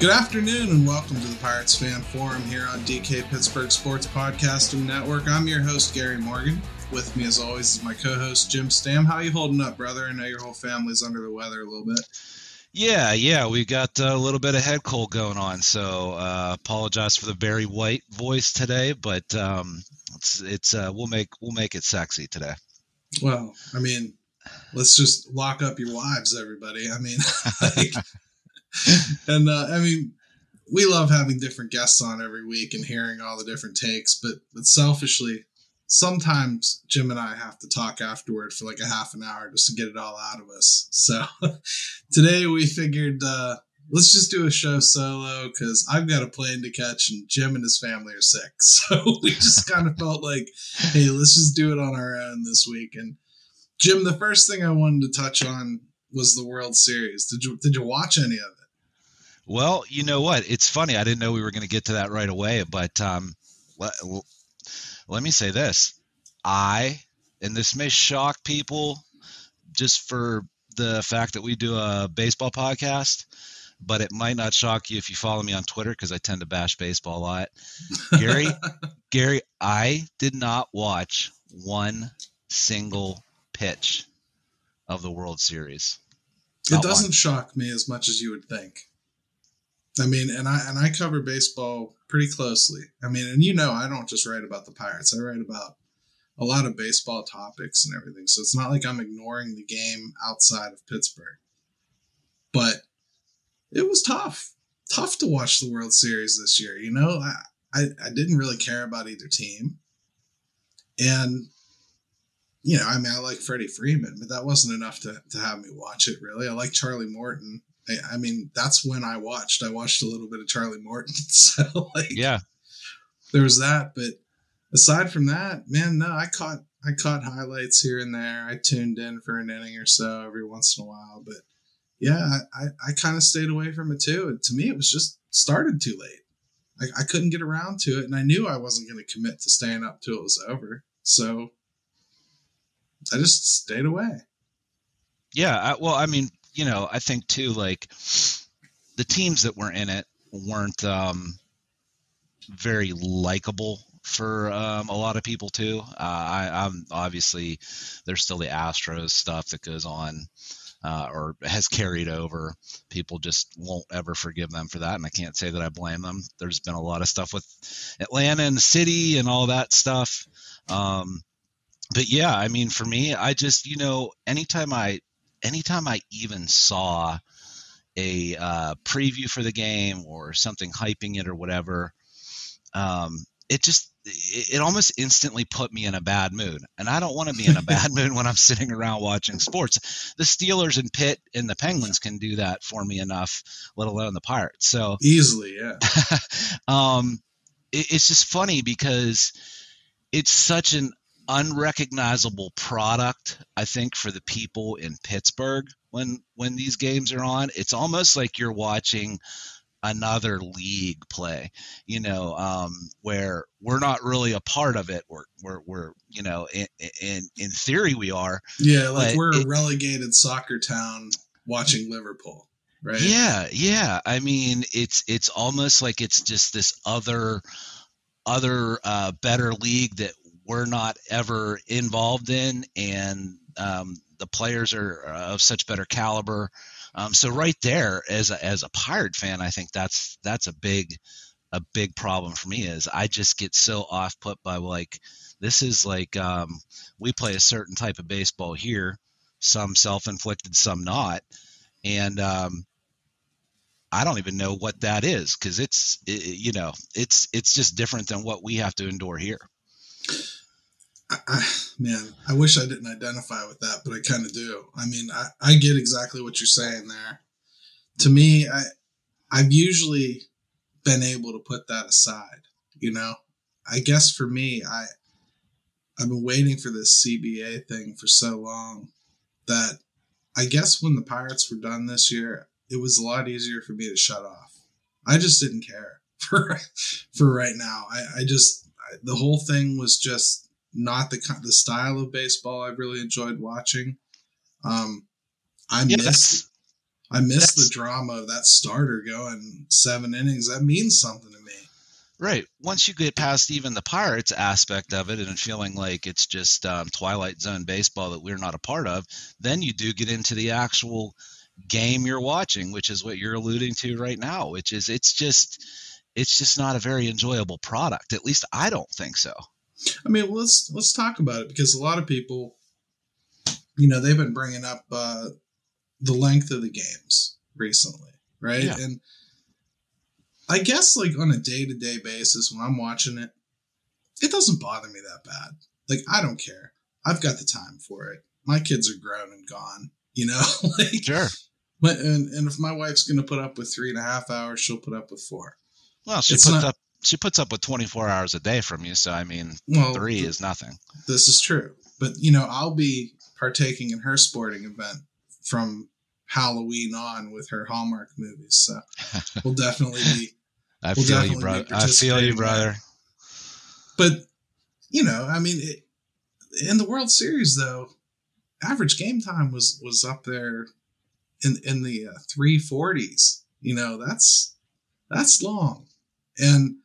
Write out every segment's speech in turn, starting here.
Good afternoon and welcome to the Pirates Fan Forum here on DK Pittsburgh Sports Podcasting Network. I'm your host Gary Morgan. With me, as always, is my co-host Jim Stam. How you holding up, brother? I know your whole family's under the weather a little bit. Yeah, yeah, we got a little bit of head cold going on, so uh, apologize for the very white voice today, but um, it's it's uh, we'll make we'll make it sexy today. Well, I mean, let's just lock up your wives, everybody. I mean, like, and uh, I mean, we love having different guests on every week and hearing all the different takes. But but selfishly, sometimes Jim and I have to talk afterward for like a half an hour just to get it all out of us. So today we figured uh, let's just do a show solo because I've got a plane to catch and Jim and his family are sick. So we just kind of felt like, hey, let's just do it on our own this week. And Jim, the first thing I wanted to touch on was the World Series. Did you did you watch any of it? Well, you know what? It's funny. I didn't know we were going to get to that right away, but um, let, me say this. I, and this may shock people just for the fact that we do a baseball podcast, but it might not shock you if you follow me on Twitter because I tend to bash baseball a lot. Gary, Gary, I did not watch one single pitch of the World Series. Not it doesn't one. shock me as much as you would think. I mean, and I and I cover baseball pretty closely. I mean, and you know, I don't just write about the Pirates. I write about a lot of baseball topics and everything. So it's not like I'm ignoring the game outside of Pittsburgh. But it was tough. Tough to watch the World Series this year. You know, I, I, I didn't really care about either team. And, you know, I mean, I like Freddie Freeman, but that wasn't enough to, to have me watch it, really. I like Charlie Morton. I, I mean, that's when I watched. I watched a little bit of Charlie Morton. So like, yeah, there was that. But aside from that, man, no, I caught I caught highlights here and there. I tuned in for an inning or so every once in a while. But yeah, I, I, I kind of stayed away from it too. And to me, it was just started too late. I, I couldn't get around to it, and I knew I wasn't going to commit to staying up till it was over. So I just stayed away. Yeah, I, well, I mean, you know, I think too, like the teams that were in it weren't um, very likable for um, a lot of people too. Uh, I, am obviously there's still the Astros stuff that goes on uh, or has carried over. People just won't ever forgive them for that, and I can't say that I blame them. There's been a lot of stuff with Atlanta and the city and all that stuff. Um, but yeah, I mean, for me, I just you know, anytime I anytime I even saw a uh, preview for the game or something hyping it or whatever, um, it just it, it, almost instantly put me in a bad mood. And I don't want to be in a bad mood when I'm sitting around watching sports. The Steelers and Pitt and the Penguins can do that for me enough, let alone the Pirates. So easily, yeah. um, it, it's just funny because it's such an unrecognizable product i think for the people in pittsburgh when when these games are on. It's almost like you're watching another league play you know um, where we're not really a part of it. We're we're, we're you know in, in in theory we are yeah like we're it, a relegated soccer town watching liverpool right? Yeah yeah. I mean it's it's almost like it's just this other other uh, better league that we're not ever involved in, and um, the players are of such better caliber. Um, so right there, as a, as a pirate fan, I think that's that's a big a big problem for me. Is I just get so off put by like this is like um, we play a certain type of baseball here, some self inflicted, some not, and um, I don't even know what that is because it's it, you know it's it's just different than what we have to endure here. I, man, I wish I didn't identify with that, but I kind of do. I mean, I, I get exactly what you're saying there. To me, I I've usually been able to put that aside. You know, I guess for me, I I've been waiting for this CBA thing for so long that I guess when the Pirates were done this year, it was a lot easier for me to shut off. I just didn't care for for right now. I, I just I, the whole thing was just not the the style of baseball I've really enjoyed watching. Um, I yeah, miss I miss the drama of that starter going seven innings. That means something to me. Right. Once you get past even the Pirates aspect of it and feeling like it's just um, Twilight Zone baseball that we're not a part of, then you do get into the actual game you're watching, which is what you're alluding to right now, which is it's just it's just not a very enjoyable product. At least I don't think so. I mean, let's let's talk about it because a lot of people, you know, they've been bringing up uh, the length of the games recently, right? Yeah. And I guess like on a day to day basis when I'm watching it, it doesn't bother me that bad. Like I don't care. I've got the time for it. My kids are grown and gone. You know, like sure. But and, and if my wife's going to put up with three and a half hours, she'll put up with four. Well, she it's puts not, up she puts up with 24 hours a day from you. So I mean, well, three is nothing. This is true, but you know, I'll be partaking in her sporting event from Halloween on with her Hallmark movies. So we'll definitely be I we'll feel you, brother. I feel you, brother. But you know, I mean, it, in the World Series, though, average game time was was up there in in the uh, three uh. You know, that's that's long, and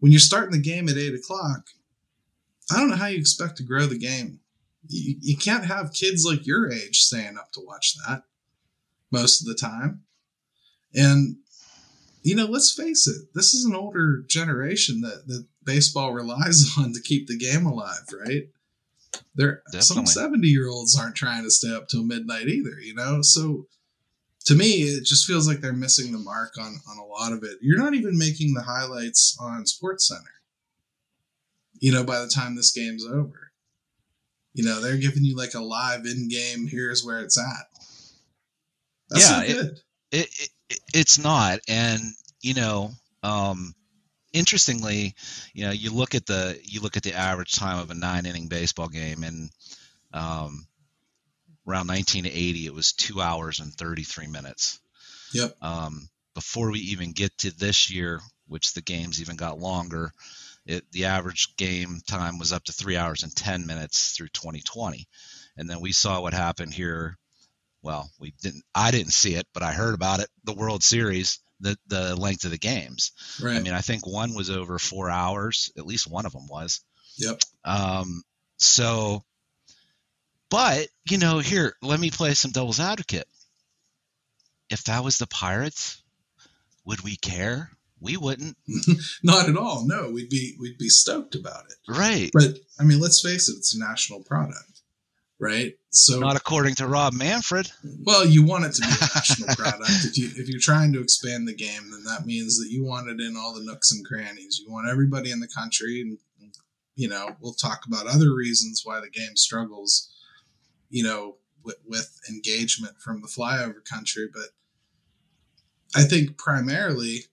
when you're starting the game at eight o'clock, I don't know how you expect to grow the game. You, you can't have kids like your age staying up to watch that most of the time. And you know, let's face it, this is an older generation that, that baseball relies on to keep the game alive, right? There, some 70 year olds aren't trying to stay up till midnight either, you know? So to me, it just feels like they're missing the mark on, on a lot of it. You're not even making the highlights on Sports Center, you know, by the time this game's over. You know, they're giving you like a live in game, here's where it's at. That's yeah, it, it, it, it's not and you know um, interestingly you know you look at the you look at the average time of a nine inning baseball game and um, around 1980 it was two hours and 33 minutes yep um, before we even get to this year which the games even got longer it, the average game time was up to three hours and 10 minutes through 2020 and then we saw what happened here well, we didn't. I didn't see it, but I heard about it. The World Series, the the length of the games. Right. I mean, I think one was over four hours. At least one of them was. Yep. Um. So, but you know, here, let me play some devil's advocate. If that was the Pirates, would we care? We wouldn't. Not at all. No, we'd be we'd be stoked about it. Right. But I mean, let's face it, it's a national product right? So not according to Rob Manfred. Well, you want it to be a national product. If you if you're trying to expand the game, then that means that you want it in all the nooks and crannies. You want everybody in the country, and you know we'll talk about other reasons why the game struggles. You know, with, with engagement from the flyover country, but I think primarily,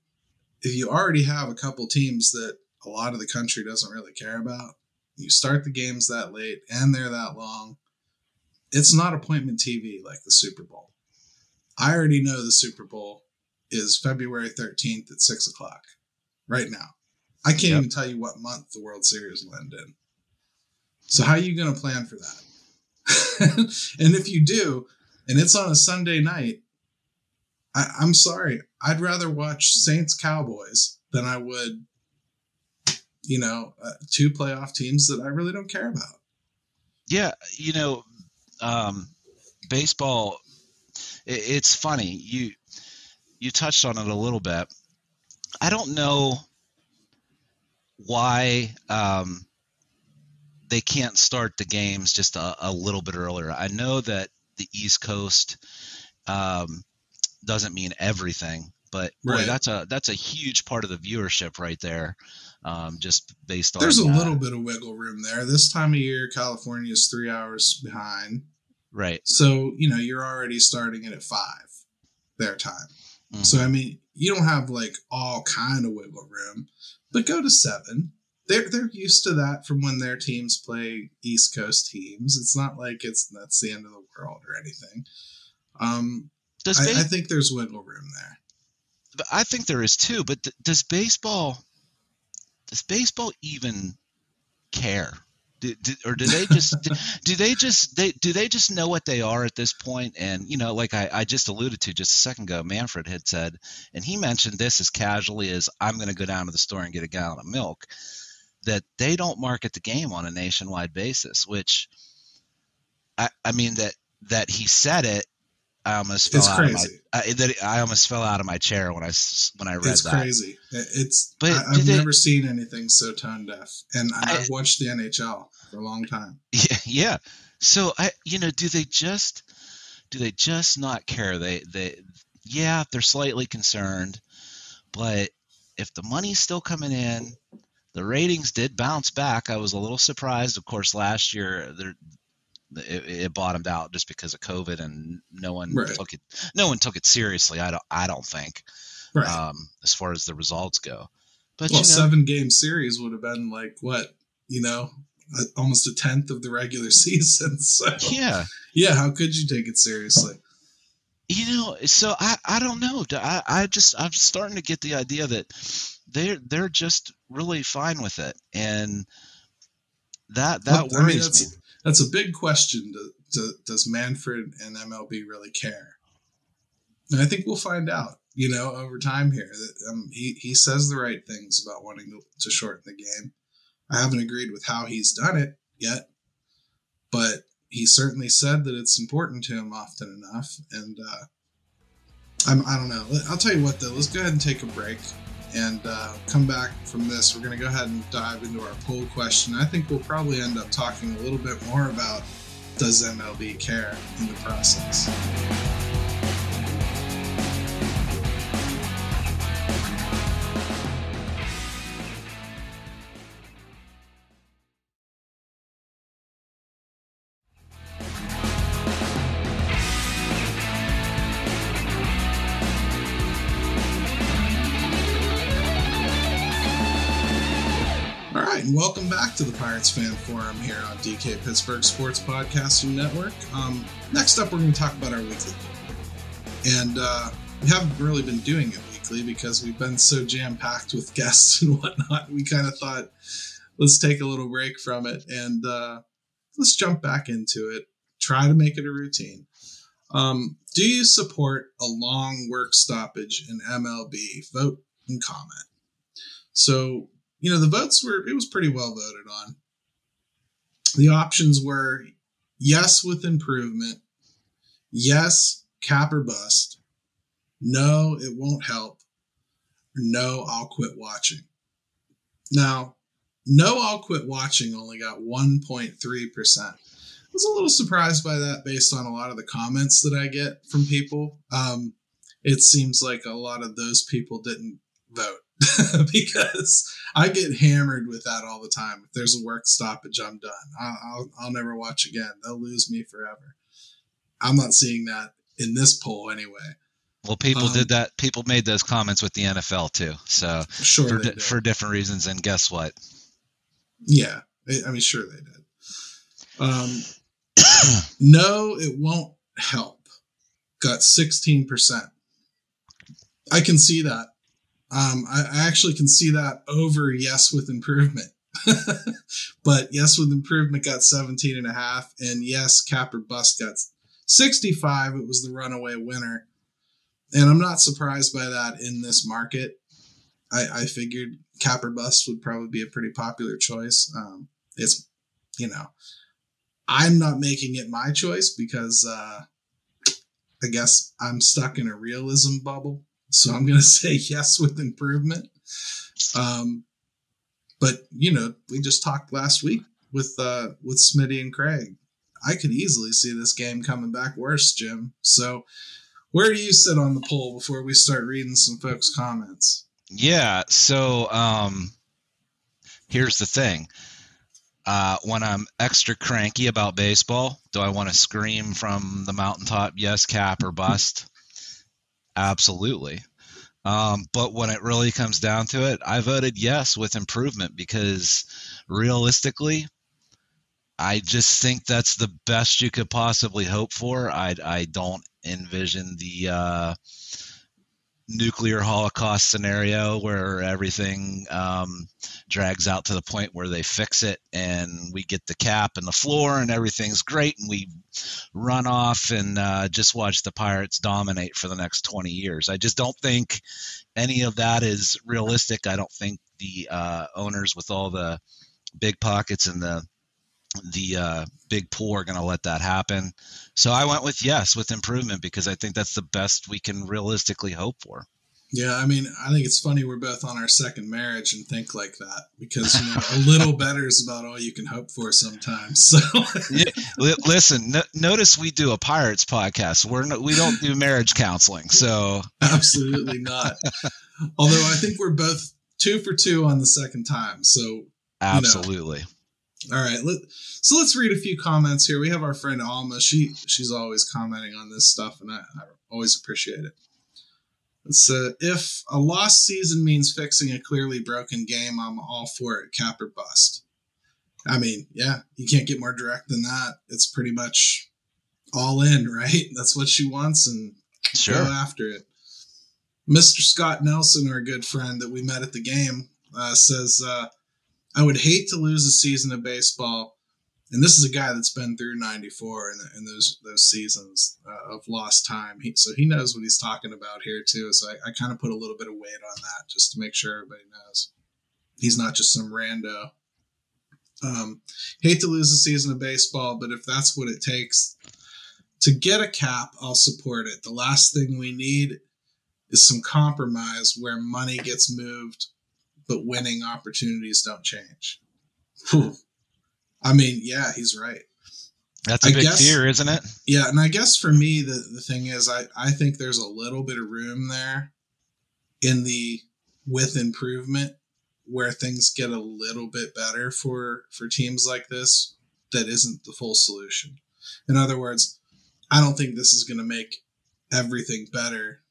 if you already have a couple teams that a lot of the country doesn't really care about, you start the games that late and they're that long it's not appointment TV like the Super Bowl. I already know the Super Bowl is February 13th at six o'clock right now. I can't yep. even tell you what month the World Series will end in. So, how are you going to plan for that? and if you do, and it's on a Sunday night, I, I'm sorry. I'd rather watch Saints Cowboys than I would, you know, uh, two playoff teams that I really don't care about. Yeah, you know, um, baseball, it, it's funny. You you touched on it a little bit. I don't know why um, they can't start the games just a, a, little bit earlier. I know that the East Coast um, doesn't mean everything, but boy, right. that's a that's a huge part of the viewership right there. Um, just based on there's a little bit of wiggle room there. This time of year, California is three hours behind. Right. So you know you're already starting it at five their time. Mm-hmm. So I mean you don't have like all kind of wiggle room, but go to seven. They're they're used to that from when their teams play East Coast teams. It's not like it's that's the end of the world or anything. Um, Does I, I think there's wiggle room there I think there is too. But th- does baseball does baseball even care? Do, do, or do they just do, do they just they do they just know what they are at this point? point and you know like I, I just alluded to just a second ago manfred had said and he mentioned this as casually as i'm going to go down to the store and get a gallon of milk that they don't market the game on a nationwide basis which i i mean that that he said it I almost fell It's out of crazy. my I, that I almost fell out of my chair when I when I read It's that. crazy. It's But I, I've they- never seen anything so tone deaf, and I, I've watched the NHL for a long time. Yeah, yeah. So I, you know, do they just, do they just not care? They, they, yeah, they're slightly concerned, but if the money's still coming in, the ratings did bounce back. I was a little surprised. Of course, last year there, it, it bottomed out just because of COVID, and no one Right. took it. No one took it seriously. I don't. I don't think, Right. um, as far as the results go. But well, you know, seven game series would have been like what you know, almost a tenth of the regular season. So yeah. yeah, how could you take it seriously? You know, so I, I don't know. I, I just I'm starting to get the idea that they're they're just really fine with it, and that that Well, I mean, worries that's, me. That's a big question. To, to, does Manfred and MLB really care? And I think we'll find out. You know, over time here, that um, he he says the right things about wanting to, to shorten the game. I haven't agreed with how he's done it yet, but he certainly said that it's important to him often enough. And uh, I'm I don't know. I'll tell you what though. Let's go ahead and take a break and uh, come back from this. We're going to go ahead and dive into our poll question. I think we'll probably end up talking a little bit more about does MLB care in the process. Pirates Fan Forum here on DK Pittsburgh Sports Podcasting Network. Um, next up, we're going to talk about our weekly. And uh, we haven't really been doing it weekly because we've been so jam packed with guests and whatnot. We kind of thought, let's take a little break from it and uh, let's jump back into it. Try to make it a routine. Um, do you support a long work stoppage in MLB? Vote and comment. So, you know, the votes were, it was pretty well voted on. The options were yes with improvement, yes, cap or bust, no, it won't help, no, I'll quit watching. Now, no, I'll quit watching only got 1.3%. I was a little surprised by that based on a lot of the comments that I get from people. Um, it seems like a lot of those people didn't vote because I get hammered with that all the time. If there's a work stoppage, I'm done. I'll, I'll, I'll never watch again. They'll lose me forever. I'm not seeing that in this poll anyway. Well, people um, did that. People made those comments with the NFL too. So Sure, for di- for different reasons. And guess what? yeah, I mean, sure they did. Um, no, it won't help. Got 16%. I can see that. Um, I, I actually can see that over yes with improvement. but yes with improvement got 17 and a half and yes cap or bust got 65 it was the runaway winner. And i'm not surprised by that in this market. I, I figured cap or bust would probably be a pretty popular choice. Um, it's you know i'm not making it my choice because uh, i guess i'm stuck in a realism bubble so i'm going to say yes with improvement um, but you know, we just talked last week with uh with Smitty and Craig. I could easily see this game coming back worse, Jim. So where do you sit on the poll before we start reading some folks' comments? Yeah. So um, here's the thing. Uh, when I'm extra cranky about baseball, do I want to scream from the mountaintop, yes, cap or bust? Absolutely. Um, but when it really comes down to it, I voted yes with improvement because realistically, I just think that's the best you could possibly hope for. I, I don't envision the uh, nuclear holocaust scenario where everything um, drags out to the point where they fix it and we get the cap and the floor and everything's great and we run off and uh, just watch the pirates dominate for the next 20 years. I just don't think any of that is realistic. I don't think the uh, owners with all the big pockets and the the uh, big pool are going to let that happen. So I went with yes with improvement because I think that's the best we can realistically hope for. Yeah, I mean, I think it's funny we're both on our second marriage and think like that because you know a little better is about all you can hope for sometimes. So yeah, listen, no, notice we do a pirates podcast. We're no, we don't do marriage counseling, so absolutely not. Although I think we're both two for two on the second time, so absolutely. You know, all right, let, so let's read a few comments here. We have our friend Alma. She she's always commenting on this stuff, and I, I always appreciate it. It's uh, if a lost season means fixing a clearly broken game, I'm all for it. Cap or bust. I mean, yeah, you can't get more direct than that. It's pretty much all in, right? That's what she wants, and sure. go after it. Mr. Scott Nelson, our good friend that we met at the game, uh, says. Uh, I would hate to lose a season of baseball. And this is a guy that's been through 94 and, and those those seasons uh, of lost time. He, so he knows what he's talking about here, too. So I, I kind of put a little bit of weight on that just to make sure everybody knows. He's not just some rando. Um, hate to lose a season of baseball, but if that's what it takes to get a cap, I'll support it. The last thing we need is some compromise where money gets moved but winning opportunities don't change. I mean, yeah, he's right. That's a I big guess, fear, isn't it? Yeah, and I guess for me, the, the thing is, I, I think there's a little bit of room there in the with improvement where things get a little bit better for for teams like this that isn't the full solution. In other words, I don't think this is going to make everything better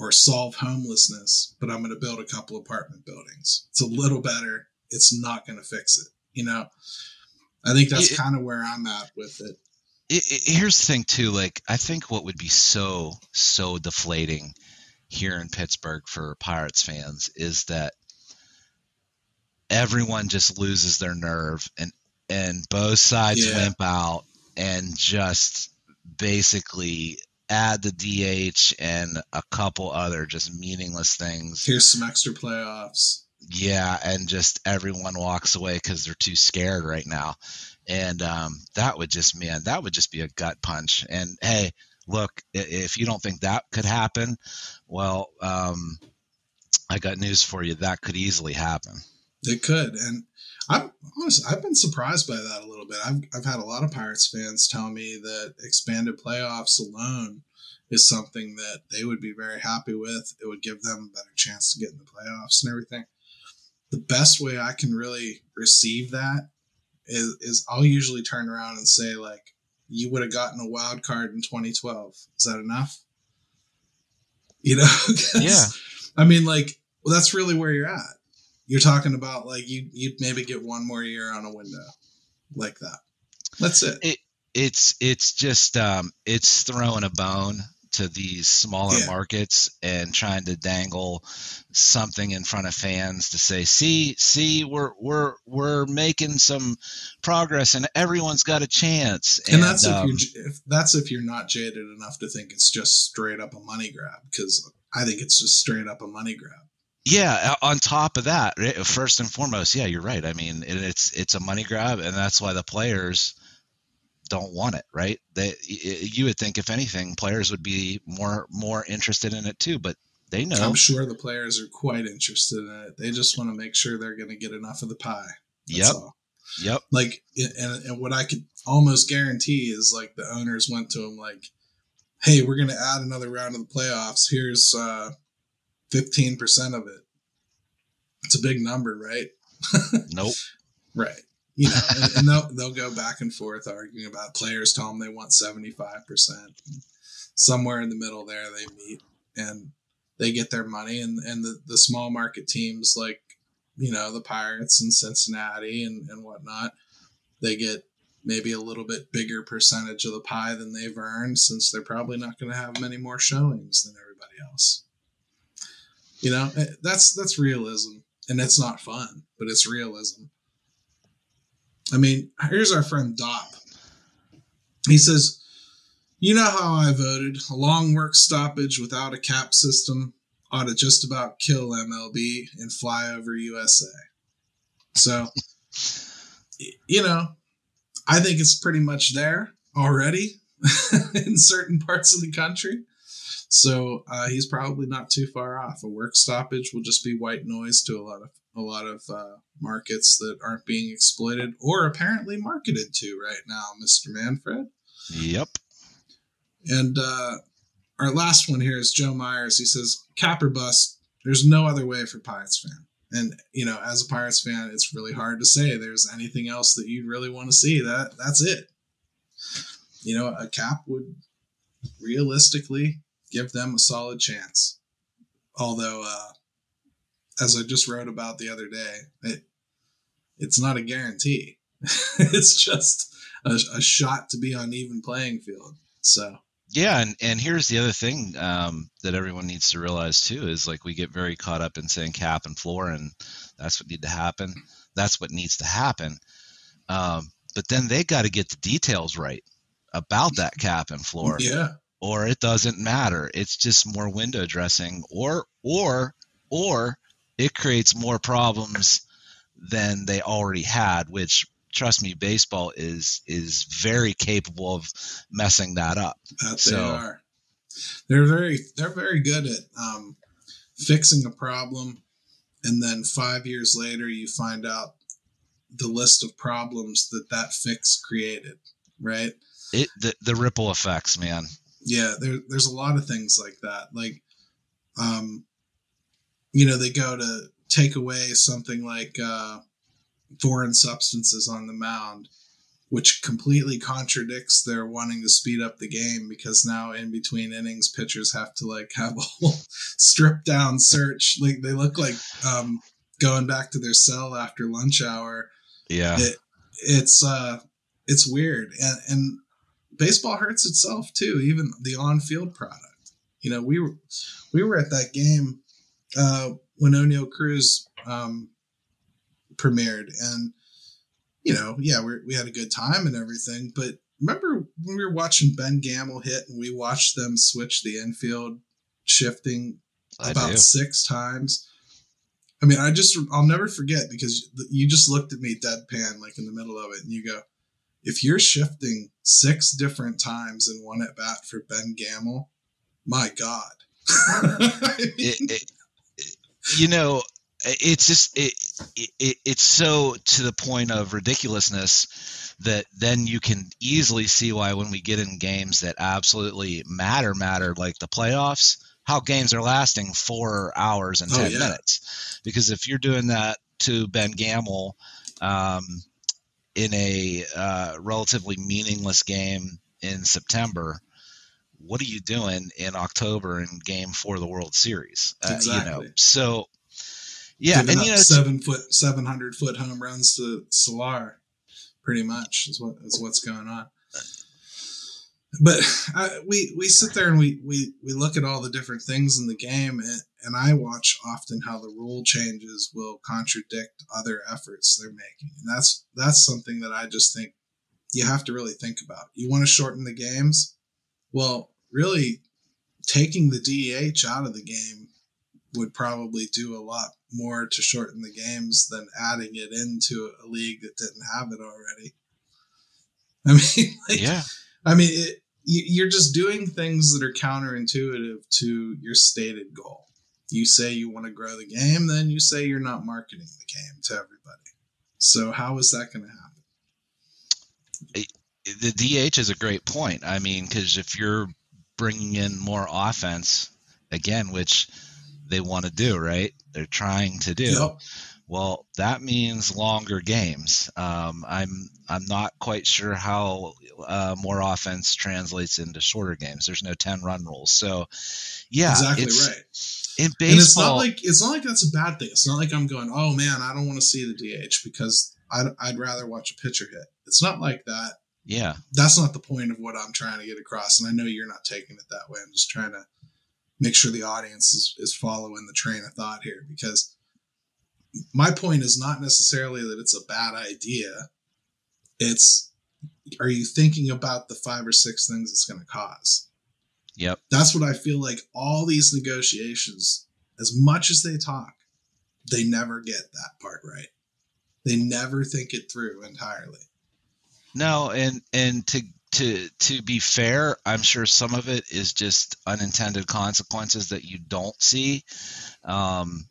or solve homelessness, but I'm going to build a couple apartment buildings. It's a little better. It's not going to fix it. You know, I think that's kind of where I'm at with it. It, it. Here's the thing, too. Like, I think what would be so, so deflating here in Pittsburgh for Pirates fans is that everyone just loses their nerve and and both sides yeah. wimp out and just basically add the DH and a couple other just meaningless things. Here's some extra playoffs. Yeah, and just everyone walks away because they're too scared right now. And um, that would just, man, that would just be a gut punch. And hey, look, if you don't think that could happen, well, um, I got news for you. That could easily happen. It could. And I'm honest, I've been surprised by that a little bit. I've I've had a lot of Pirates fans tell me that expanded playoffs alone is something that they would be very happy with. It would give them a better chance to get in the playoffs and everything. The best way I can really receive that is, is I'll usually turn around and say like, you would have gotten a wild card in 2012. Is that enough? You know? yeah. I mean, like, well, that's really where you're at you're talking about like you you'd maybe get one more year on a window like that. That's it. it it's it's just um, it's throwing a bone to these smaller yeah. markets and trying to dangle something in front of fans to say, "See, see, we're we're we're making some progress, and everyone's got a chance." And, and that's um, if you're if, that's if you're not jaded enough to think it's just straight up a money grab, because I think it's just straight up a money grab. Yeah, on top of that, first and foremost, yeah, you're right. I mean, it's it's a money grab, and that's why the players don't want it, right? They you would think if anything, players would be more more interested in it too, but they know. I'm sure the players are quite interested in it. They just want to make sure they're going to get enough of the pie. That's yep. All. Yep. Like, and, and what I could almost guarantee is like the owners went to him like, "Hey, we're going to add another round of the playoffs. Here's uh, 15% of it. It's a big number, right? nope. Right. You know, and, and, they'll, they'll go back and forth arguing about players tell them they want 75%. Somewhere in the middle there, they meet and they get their money. And, and the, the small market teams like, you know, the Pirates and Cincinnati and, and whatnot, they get maybe a little bit bigger percentage of the pie than they've earned since they're probably not going to have many more showings than everybody else. You know, eh, that's that's realism, and it's not fun, but it's realism. I mean, here's our friend Dop. He says, "You know how I voted? A long work stoppage without a cap system ought to just about kill MLB and fly over USA." So, you know, I think it's pretty much there already in certain parts of the country. So uh, he's probably not too far off. A work stoppage will just be white noise to a lot of a lot of uh, markets that aren't being exploited or apparently marketed to right now, Mister Manfred. Yep. And uh, our last one here is Joe Myers. He says, "Cap or bust. There's no other way for Pirates fan." And you know, as a Pirates fan, it's really hard to say there's anything else that you'd really want to see. That that's it. You know, a cap would realistically give them a solid chance. Although, uh, as I just wrote about the other day, it it's not a guarantee. it's just a, a, shot to be on even playing field. So yeah, and and here's the other thing um, that everyone needs to realize too is like we get very caught up in saying cap and floor, and that's what need to happen. That's what needs to happen. Um, but then they got to get the details right about that cap and floor. Yeah or it doesn't matter. It's just more window dressing or or or it creates more problems than they already had, which trust me, baseball is is very capable of messing that up. So, they are. They're very they're very good at um, fixing a problem, and then five years later, you find out the list of problems that that fix created. Right. It the, the ripple effects, man yeah there, there's a lot of things like that like um you know they go to take away something like uh foreign substances on the mound which completely contradicts their wanting to speed up the game because now in between innings pitchers have to like have a whole stripped down search. Like they look like um going back to their cell after lunch hour. Yeah. It, it's uh it's weird. And and baseball hurts itself too, even the on-field product. You know, we were we were at that game uh, when Oneil Cruz um, premiered, and you know, yeah, we we had a good time and everything. But remember when we were watching Ben Gamel hit, and we watched them switch the infield shifting I about do. six times. I mean, I just I'll never forget because you just looked at me deadpan like in the middle of it, and you go, if you're shifting six different times in one at bat for Ben Gamel, my God. I mean, it, it, you know, it's just it, it it's so to the point of ridiculousness that then you can easily see why when we get in games that absolutely matter matter like the playoffs how games are lasting four hours and 10 oh, yeah. minutes because if you're doing that to ben gamel um, in a uh, relatively meaningless game in September, what are you doing in October in Game Four of the World Series? Uh, exactly. You know, so yeah, Giving and you know, seven foot, seven hundred foot home runs to Soler, pretty much is what is what's going on but I, we we sit there and we, we we look at all the different things in the game and, and i watch often how the rule changes will contradict other efforts they're making. And that's that's something that i just think you have to really think about. You want to shorten the games? Well really taking the DH out of the game would probably do a lot more to shorten the games than adding it into a league that didn't have it already. I mean like, yeah. I mean, it, you're just doing things that are counterintuitive to your stated goal. You say you want to grow the game, then you say you're not marketing the game to everybody. So how is that going to happen? The DH is a great point. I mean, because if you're bringing in more offense, again, which they want to do, right? They're trying to do. Yep. Well, that means longer games. Um, I'm I'm not quite sure how uh, more offense translates into shorter games. There's no ten run rules, so yeah, exactly right. In baseball, and it's not like it's not like that's a bad thing. It's not like I'm going, oh man, I don't want to see the DH because I'd, I'd rather watch a pitcher hit. It's not like that. Yeah, that's not the point of what I'm trying to get across, and I know you're not taking it that way. I'm just trying to make sure the audience is, is following the train of thought here because my point is not necessarily that it's a bad idea. It's are you thinking about the five or six things it's going to cause? Yep. That's what I feel like all these negotiations, as much as they talk, they never get that part right. They never think it through entirely. No, and and to to to be fair, I'm sure some of it is just unintended consequences that you don't see, um,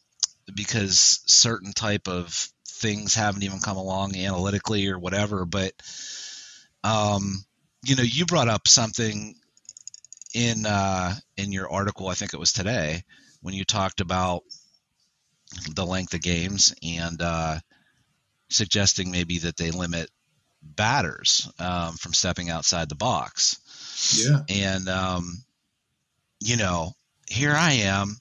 because certain type of things haven't even come along analytically or whatever. But um, you know, you brought up something in uh, in your article. I think it was today when you talked about the length of games and uh, suggesting maybe that they limit batters um, from stepping outside the box. Yeah. And, um, you know, here I am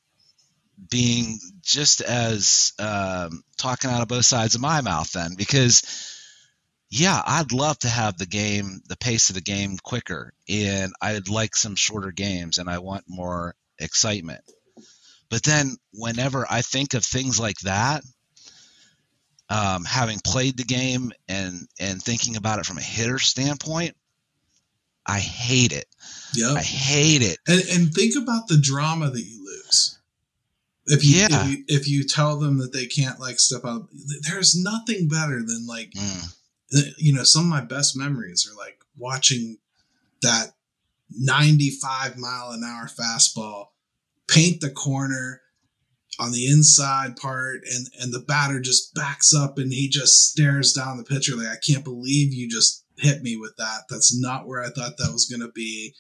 being just as um, talking out of both sides of my mouth then because yeah i'd love to have the game the pace of the game quicker and i'd like some shorter games and i want more excitement but then whenever i think of things like that um, having played the game and and thinking about it from a hitter standpoint, I hate it. Yeah, I hate it. And and think about the drama that you lose. If you, Yeah. if you if you tell them that they can't like step out, there's nothing better than like Mm, you know some of my best memories are like watching that 95 mile an hour fastball paint the corner on the inside part and and the batter just backs up and he just stares down the pitcher like I can't believe you just hit me with that. That's not where I thought that was going to be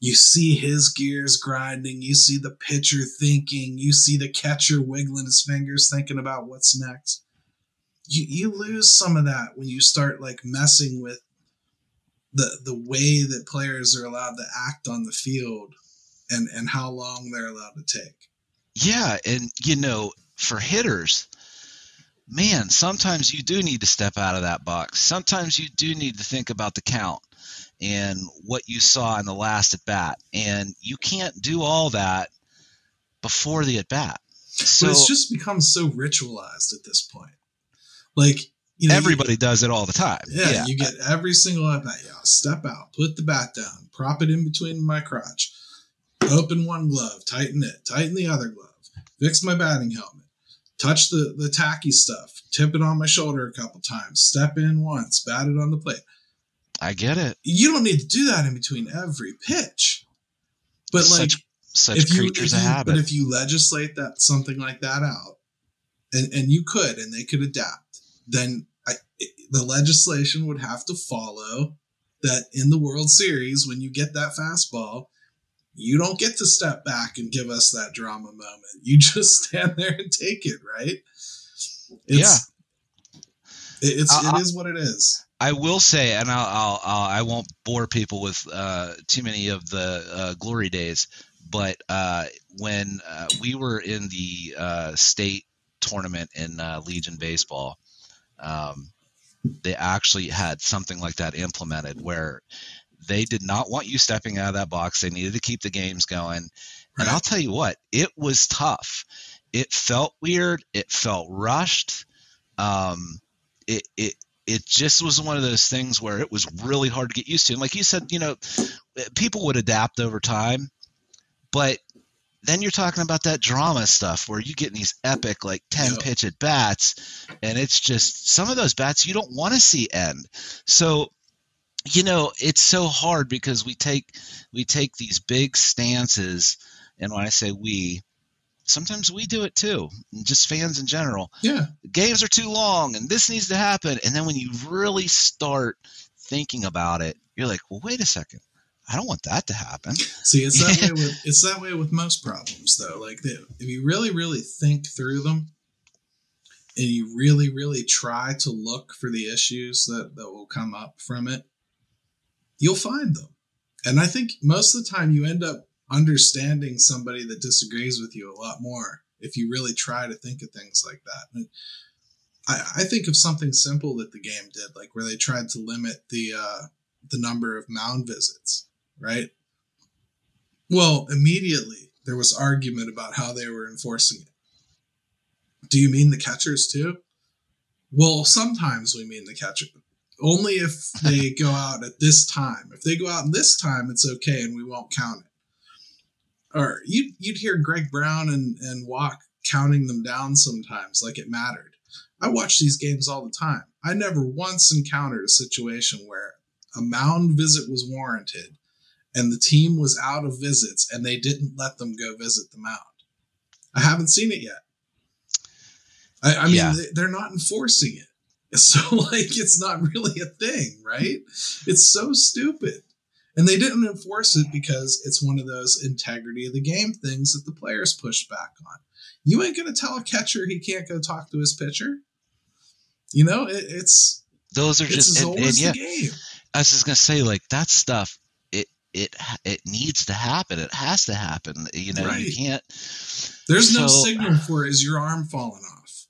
you see his gears grinding you see the pitcher thinking you see the catcher wiggling his fingers thinking about what's next. You you lose some of that when you start like messing with the the way that players are allowed to act on the field and and how long they're allowed to take. Yeah, and you know, for hitters, man, sometimes you do need to step out of that box. Sometimes you do need to think about the count and what you saw in the last at bat, and you can't do all that before the at bat. So but it's just become so ritualized at this point like you know, you- everybody does it all the time. Yeah, yeah. you get every single at bat. Yeah, step out, put the bat down, prop it in between my crotch, open one glove, tighten it, tighten the other glove, fix my batting helmet, touch the the tacky stuff, tip it on my shoulder a couple times, step in once, bat it on the plate. I get it. You don't need to do that in between every pitch, but like such such if you, creatures if of you- habit. But if you legislate that something like that out, and and you could, and they could adapt, then I, the legislation would have to follow that in the World Series when you get that fastball, you don't get to step back and give us that drama moment. You just stand there and take it, right? It's, it, it's Uh, it is what it is. I will say, and I'll, I'll, I'll I won't bore people with uh, too many of the uh, glory days, but uh, when uh, we were in the uh, state tournament in uh, Legion baseball, um, they actually had something like that implemented where they did not want you stepping out of that box. They needed to keep the games going. And I'll tell you what, it was tough. It felt weird. It felt rushed. Um, it, it, it just was one of those things where it was really hard to get used to. And like you said, you know, people would adapt over time, but then you're talking about that drama stuff where you get these epic like 10 Yep. pitch at bats and it's just some of those bats you don't want to see end. So you know, it's so hard because we take we take these big stances and when I say we sometimes we do it too, just fans in general Yeah, games are too long and this needs to happen. And then when you really start thinking about it, you're like, well, wait a second. I don't want that to happen. See, it's that way with it's that way with most problems, though. Like, the, if you really, really think through them, and you really, really try to look for the issues that that will come up from it, you'll find them. And I think most of the time, you end up understanding somebody that disagrees with you a lot more if you really try to think of things like that. And I, I think of something simple that the game did, like where they tried to limit the uh, the number of mound visits, right? Well, immediately there was argument about how they were enforcing it. Do you mean the catchers too? Well, sometimes we mean the catcher. Only if they go out at this time. If they go out in this time, it's okay and we won't count it. Or you'd, you'd hear Greg Brown and, and Walk counting them down sometimes like it mattered. I watch these games all the time. I never once encountered a situation where a mound visit was warranted and the team was out of visits and they didn't let them go visit the mound. I haven't seen it yet. I, I mean, yeah. they, are not enforcing it. So, like, it's not really a thing, right? It's so stupid. And they didn't enforce it because it's one of those integrity of the game things that the players pushed back on. You ain't going to tell a catcher he can't go talk to his pitcher. You know, it, it's those are just as and, and yeah, I was just gonna say like that stuff. It it it needs to happen. It has to happen. You know, right. you can't. There's so, no signal for is your arm falling off.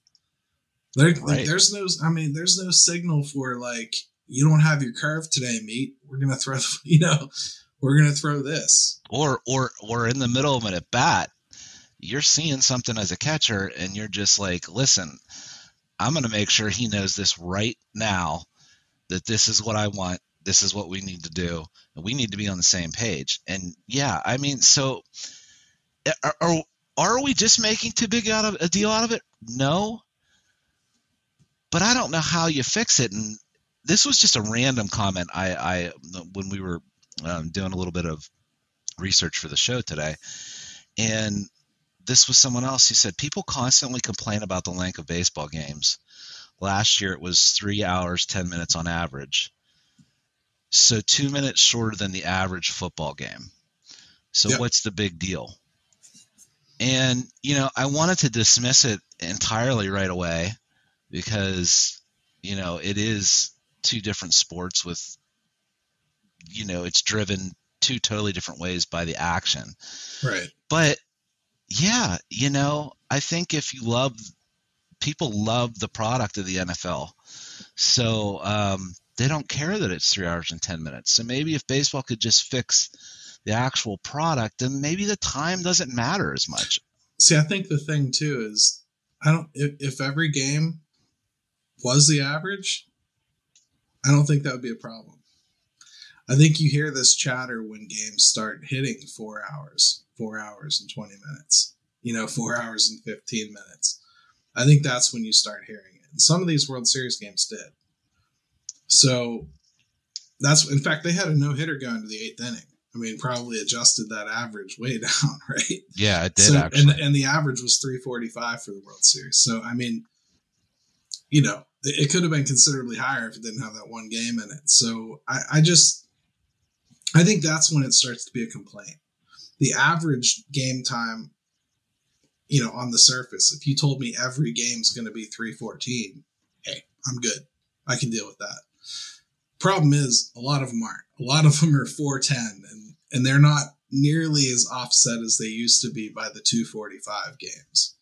There, right. like, there's no. I mean, there's no signal for like you don't have your curve today, meat. We're gonna throw. You know, we're gonna throw this. Or or or in the middle of an at bat, you're seeing something as a catcher, and you're just like, listen I'm to make sure he knows this right now that this is what I want. This is what we need to do. And we need to be on the same page. And yeah, I mean, so eh, are, are, are we just making too big out of a deal out of it? No. But I don't know how you fix it. And this was just a random comment I, I when we were um, doing a little bit of research for the show today. And this was someone else who said people constantly complain about the length of baseball games. Last year it was three hours, 10 minutes on average. So two minutes shorter than the average football game. So yep. what's the big deal? And, you know, I wanted to dismiss it entirely right away because, you know, it is two different sports with, you know, it's driven two totally different ways by the action. Right. But yeah, you know, I think if you love people love the product of the NFL. So um, they don't care that it's three hours and 10 minutes. So maybe if baseball could just fix the actual product, then maybe the time doesn't matter as much. See, I think the thing too is I don't, if, if every game was the average, I don't think that would be a problem. I think you hear this chatter when games start hitting four hours four hours and 20 minutes, you know, four hours and 15 minutes. I think that's when you start hearing it. And some of these World Series games did. So that's, in fact, they had a no hitter going to the eighth inning. I mean, probably adjusted that average way down, right? Yeah, it did so, actually. And, and the average was 345 for the World Series. So, I mean, you know, it could have been considerably higher if it didn't have that one game in it. So I, I just, I think that's when it starts to be a complaint the average game time, you know, on the surface, if you told me every game's going to be 314, hey, I'm good. I can deal with that. Problem is, a lot of them aren't. A lot of them are 410, and, and they're not nearly as offset as they used to be by the 245 games.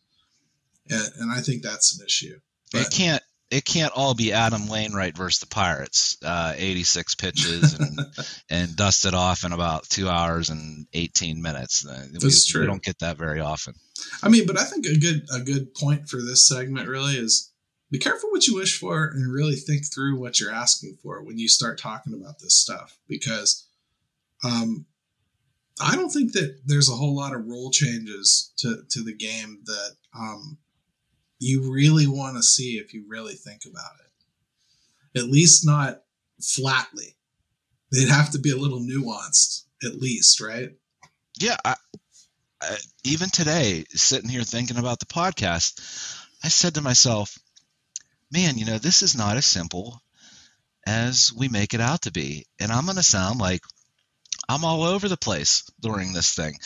And, and I think that's an issue. But, it can't it can't all be Adam Wainwright versus the Pirates, uh, 86 pitches and and dusted off in about two hours and 18 minutes. Uh, That's we, true. We don't get that very often. I mean, but I think a good a good point for this segment really is be careful what you wish for and really think through what you're asking for when you start talking about this stuff because um, I don't think that there's a whole lot of rule changes to to the game that um, you really want to see if you really think about it. At least not flatly. They'd have to be a little nuanced, at least, right? Yeah. I, I, even today, sitting here thinking about the podcast, I said to myself, man, you know, this is not as simple as we make it out to be. And I'm going to sound like I'm all over the place during this thing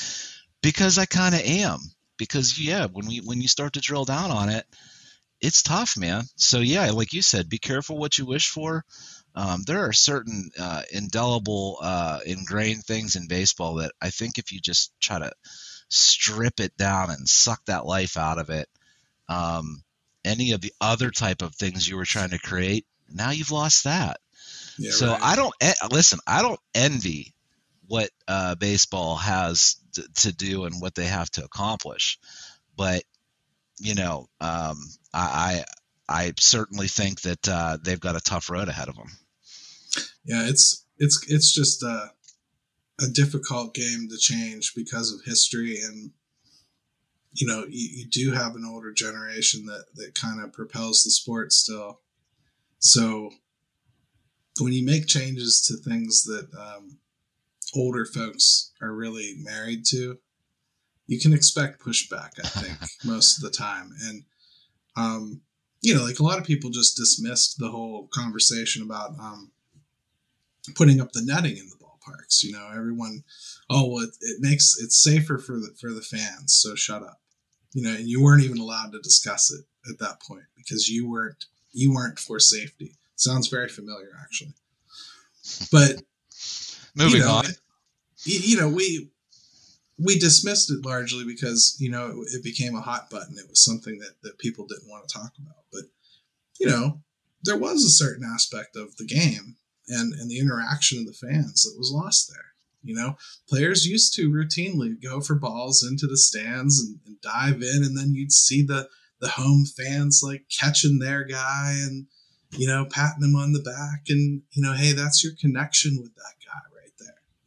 because I kind of am because yeah, when we when you start to drill down on it, it's tough, man. So yeah, like you said, be careful what you wish for. Um, there are certain uh, indelible, uh, ingrained things in baseball that I think if you just try to strip it down and suck that life out of it, um, any of the other type of things you were trying to create, now you've lost that. Yeah, so right. I don't listen. I don't envy what uh, baseball has to, to, do and what they have to accomplish. But you know, um, I, I, I certainly think that uh, they've got a tough road ahead of them. Yeah, it's it's it's just a, a difficult game to change because of history and you know you, you do have an older generation that that kind of propels the sport still so when you make changes to things that um, older folks are really married to you can expect pushback i think most of the time. And um, you know like a lot of people just dismissed the whole conversation about um, putting up the netting in the ballparks you know? Everyone oh well it, it makes it safer for the for the fans so shut up. You know and you weren't even allowed to discuss it at that point because you weren't you weren't for safety. Sounds very familiar actually. But moving you know, on. you know we we dismissed it largely because you know it became a hot button. It was something that that people didn't want to talk about. But you know there was a certain aspect of the game and and the interaction of the fans that was lost there. You know, players used to routinely go for balls into the stands and, and, dive in, and then you'd see the the home fans like catching their guy and you know patting him on the back, and you know, hey, that's your connection with that guy right there.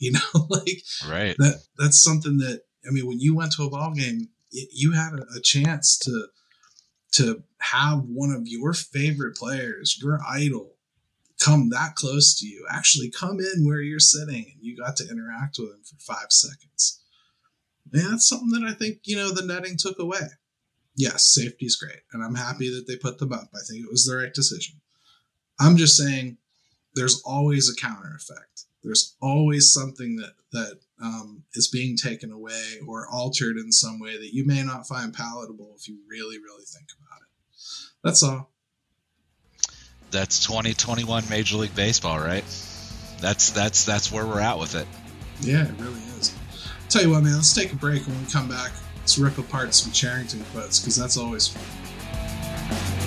You know, like right that that's something that I mean, when you went to a ball game, you had a, a chance to to have one of your favorite players, your idol, come that close to you, actually come in where you're sitting and you got to interact with him for five seconds. And that's something that I think, you know, the netting took away. Yes, safety is great. And I'm happy that they put them up. I think it was the right decision. I'm just saying there's always a counter effect. There's always something that, that um, is being taken away or altered in some way that you may not find palatable if you really, really think about it. That's all that's 2021 Major League Baseball, right? That's that's that's where we're at with it. Yeah, it really is. I'll tell you what, man. Let's take a break. And when we come back, let's rip apart some Cherington quotes because that's always fun.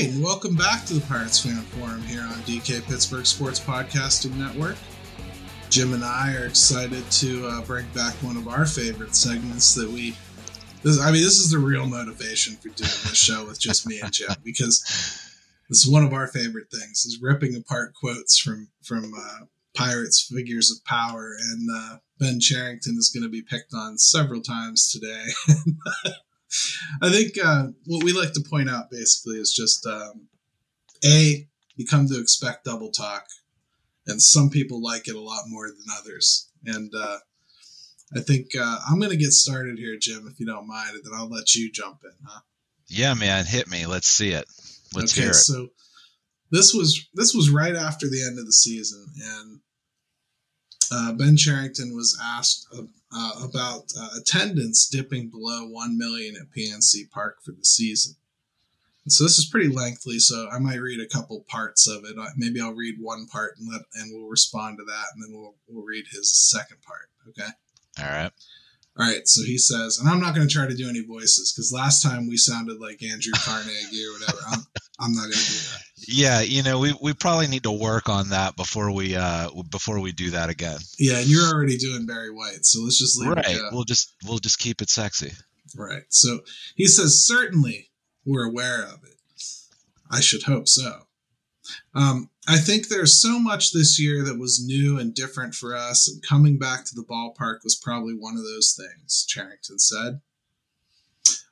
Welcome back to the Pirates Fan Forum here on DK Pittsburgh Sports Podcasting Network. Jim and I are excited to uh, bring back one of our favorite segments that we. This, I mean, this is the real motivation for doing this show with just me and Jim because this is one of our favorite things: is ripping apart quotes from from uh, Pirates figures of power, and uh, Ben Cherington is going to be picked on several times today. I think uh, what we like to point out basically is just um, a you come to expect double talk, and some people like it a lot more than others. And uh, I think uh, I'm going to get started here, Jim, if you don't mind, and then I'll let you jump in, huh? Yeah, man, hit me. Let's see it. Let's okay, hear it. So this was this was right after the end of the season, and uh, Ben Cherington was asked uh, about uh, attendance dipping below 1 million at PNC Park for the season. And so this is pretty lengthy, so I might read a couple parts of it. Maybe I'll read one part and let and we'll respond to that, and then we'll we'll read his second part. Okay. All right. All right. So he says, and I'm not going to try to do any voices because last time we sounded like Andrew Carnegie or whatever. I'm, I'm not going to do that. Yeah, you know, we, we probably need to work on that before we uh before we do that again. Yeah, and you're already doing Barry White, so let's just leave right. it. We'll just we'll just keep it sexy. Right. So he says, certainly we're aware of it. I should hope so. Um, I think there's so much this year that was new and different for us, and coming back to the ballpark was probably one of those things, Cherington said.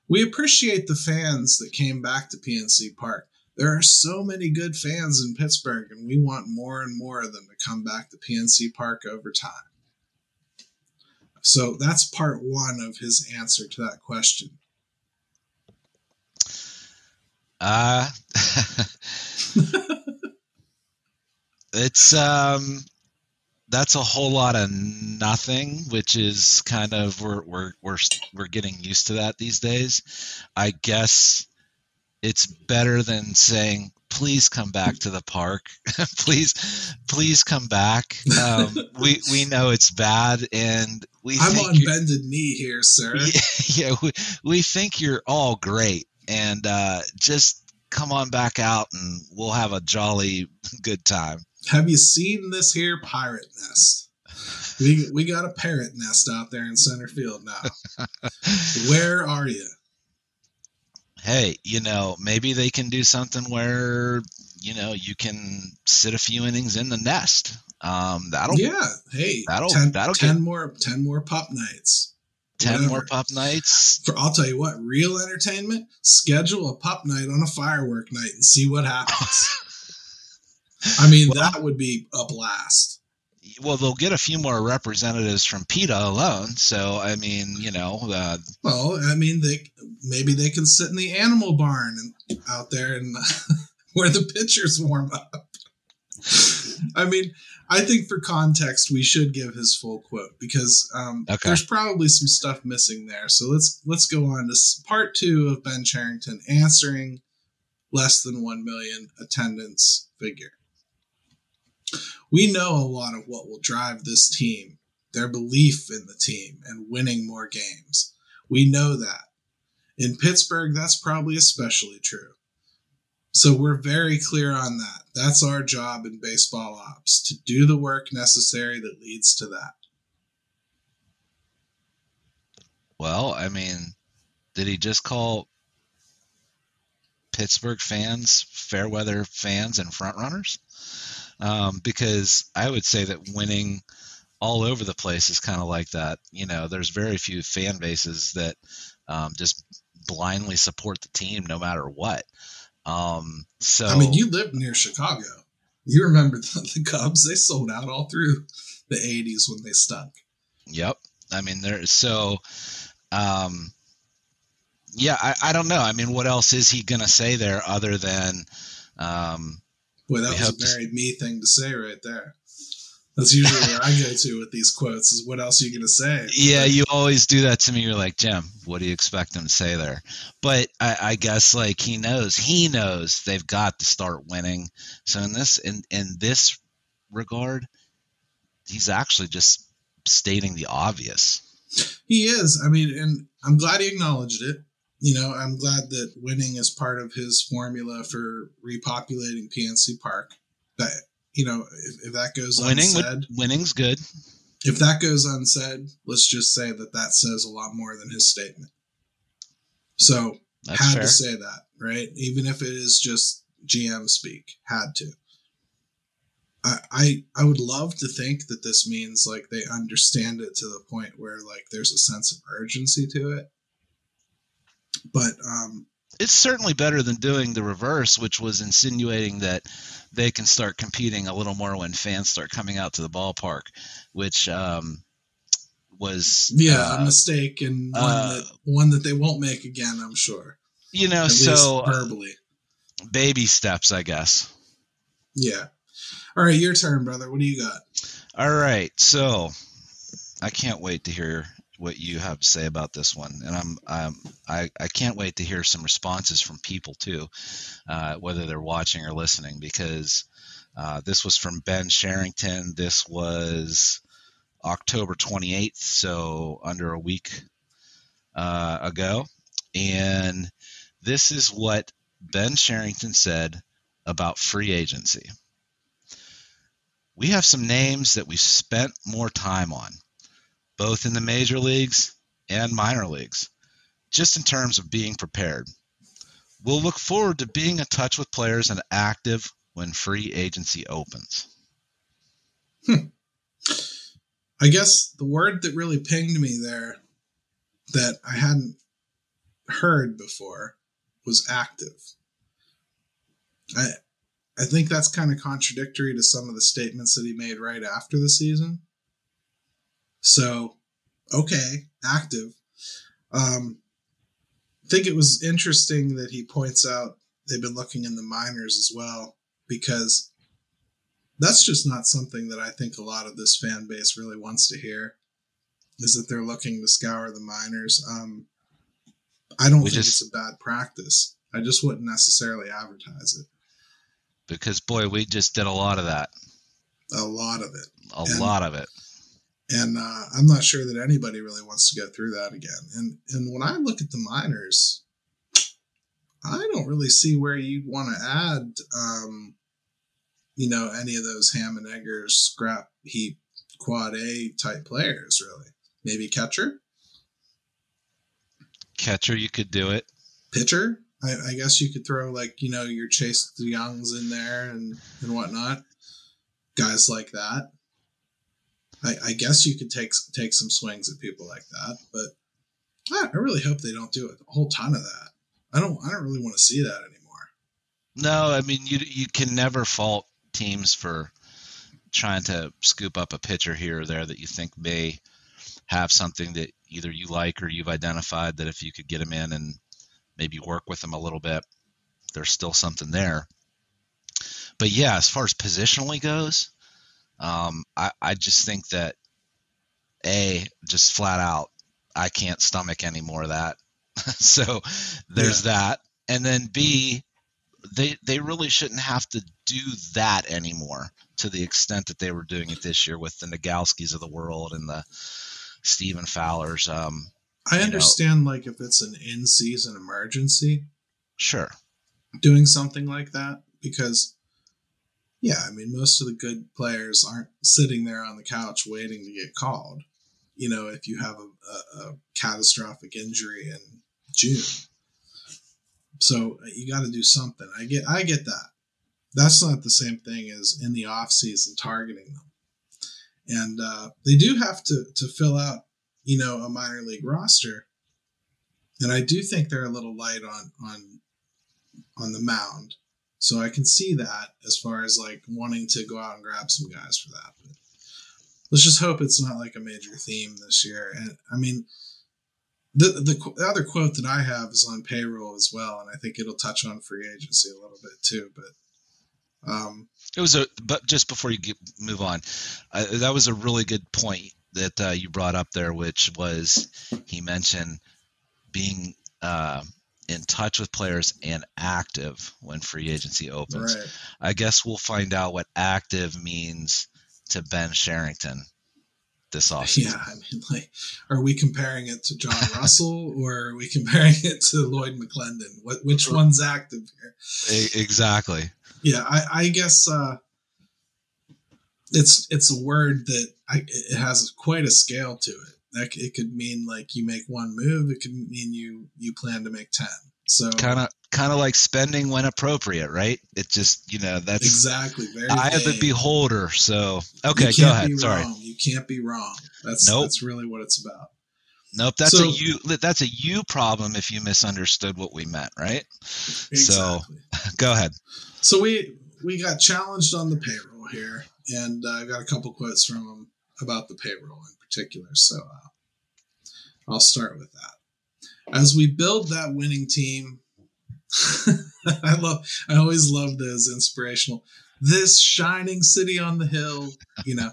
We appreciate the fans that came back to PNC Park. There are so many good fans in Pittsburgh, and we want more and more of them to come back to PNC Park over time. So that's part one of his answer to that question. Uh, it's um, that's a whole lot of nothing, which is kind of we're we're we're we're getting used to that these days. I guess it's better than saying please come back to the park please please come back um, we we know it's bad and we I'm on bended knee here, sir. yeah, we, we think you're all great and uh, just come on back out and we'll have a jolly good time Have you seen this here pirate nest? We we got a parrot nest out there in center field now. Where are you? Hey you know maybe they can do something where you know you can sit a few innings in the nest um, that'll Yeah. Hey, that'll- 10, that'll 10 get- more ten more pup nights. 10 more whatever. pup nights For I'll tell you what, real entertainment, schedule a pup night on a firework night and see what happens. I mean, Well- that would be a blast. Well they'll get a few more representatives from PETA alone so i mean you know uh, Well, I mean, they maybe they can sit in the animal barn and out there and where the pitchers warm up. I mean, I think for context, we should give his full quote because um, Okay. there's probably some stuff missing there. So let's let's go on to part two of Ben Cherington answering less than one million attendance figure. We know a lot of what will drive this team, their belief in the team, and winning more games. We know that. In Pittsburgh, that's probably especially true. So we're very clear on that. That's our job in baseball ops to do the work necessary that leads to that. well i mean did he just call pittsburgh fans fair weather fans and front runners um, because i would say that winning all over the place is kind of like that you know there's very few fan bases that um, just blindly support the team no matter what um, so I mean, you lived near Chicago. You remember the, the Cubs? They sold out all through the 80s when they stunk. Yep. I mean, there. So, um, yeah, I, I don't know. I mean, what else is he gonna say there other than, um, Boy, that We was a to- very me thing to say right there. That's usually where I go to with these quotes is what else are you going to say? yeah, you always do that to me. You're like, Jim, what do you expect him to say there? But I, I guess like he knows, he knows they've got to start winning. So in this, in in this regard, he's actually just stating the obvious. He is. I mean, and I'm glad he acknowledged it. You know, I'm glad that winning is part of his formula for repopulating PNC Park. That you know, if, if that goes Winning, would- unsaid, winning's good. if that goes unsaid, let's just say that that says a lot more than his statement. So That's had fair. to say that, right? Even if it is just GM speak, had to. I, I I would love to think that this means like they understand it to the point where like there's a sense of urgency to it. But um it's certainly better than doing the reverse, which was insinuating that they can start competing a little more when fans start coming out to the ballpark, which um, was yeah, a uh, mistake and one uh, that one that they won't make again, I'm sure. you know At so uh, verbally. baby steps, I guess. Yeah. All right, your turn, brother. What do you got? All right, so I can't wait to hear what you have to say about this one, and I'm, I'm I I can't wait to hear some responses from people too, uh, whether they're watching or listening, because uh, this was from Ben Cherington. This was October 28th, so under a week uh, ago, and this is what Ben Cherington said about free agency. We have some names that we've spent more time on, both in the major leagues and minor leagues, just in terms of being prepared. We'll look forward to being in touch with players and active when free agency opens. Hmm. I guess the word that really pinged me there that I hadn't heard before was active. I I think that's kind of contradictory to some of the statements that he made right after the season. So, okay, active. Um, I think it was interesting that he points out they've been looking in the minors as well because that's just not something that I think a lot of this fan base really wants to hear. Is that they're looking to scour the minors? Um, I don't We think just- it's a bad practice. I just wouldn't necessarily advertise it. Because boy, we just did a lot of that. A lot of it. A and, lot of it. And uh, I'm not sure that anybody really wants to go through that again. And and when I look at the minors, I don't really see where you'd want to add, um, you know, any of those ham and eggers, scrap heap, quad A type players. Really, maybe catcher. Catcher, you could do it. Pitcher, I, I guess you could throw like you know your Chase De Jongs in there and and whatnot, guys like that. I, I guess you could take take some swings at people like that, but I, I really hope they don't do a whole ton of that. I don't I don't really want to see that anymore. No, I mean you you can never fault teams for trying to scoop up a pitcher here or there that you think may have something that either you like or you've identified that if you could get them in and maybe work with them a little bit, there's still something there. But yeah, as far as positionally goes, um, I, I just think that a just flat out, I can't stomach any more of that. so there's yeah. that, and then b they they really shouldn't have to do that anymore to the extent that they were doing it this year with the Nagalskis of the world and the Stephen Fowlers. Um, I understand, know. like if it's an in-season emergency, sure, doing something like that because, yeah, I mean, most of the good players aren't sitting there on the couch waiting to get called. You know, if you have a, a, a catastrophic injury in June, so you got to do something. I get, I get that. That's not the same thing as in the off season targeting them and uh, they do have to to fill out you know a minor league roster and i do think they're a little light on on on the mound so i can see that as far as like wanting to go out and grab some guys for that but let's just hope it's not like a major theme this year. And i mean the, the, the other quote that i have is on payroll as well and i think it'll touch on free agency a little bit too but um, it was a, but just before you get, move on, uh, that was a really good point that uh, you brought up there, which was he mentioned being uh, in touch with players and active when free agency opens. Right. I guess we'll find out what active means to Ben Cherington this offseason. Yeah, I mean, like, are we comparing it to John Russell or are we comparing it to Lloyd McClendon? What which one's active here? Exactly. Yeah, I, I guess uh, it's it's a word that I, it has quite a scale to it. It could mean like you make one move. It could mean you you plan to make ten. So kind of kind of like spending when appropriate, right? It just you know that's exactly very eye of the beholder. So okay, go ahead. Sorry, you can't be wrong. That's nope. that's really what it's about. Nope, that's so, a you. That's a you problem if you misunderstood what we meant, right? Exactly. So, go ahead. So we we got challenged on the payroll here, and uh, I got a couple quotes from him about the payroll in particular. So uh, I'll start with that. As we build that winning team, I love. I always love those inspirational. This shining city on the hill, you know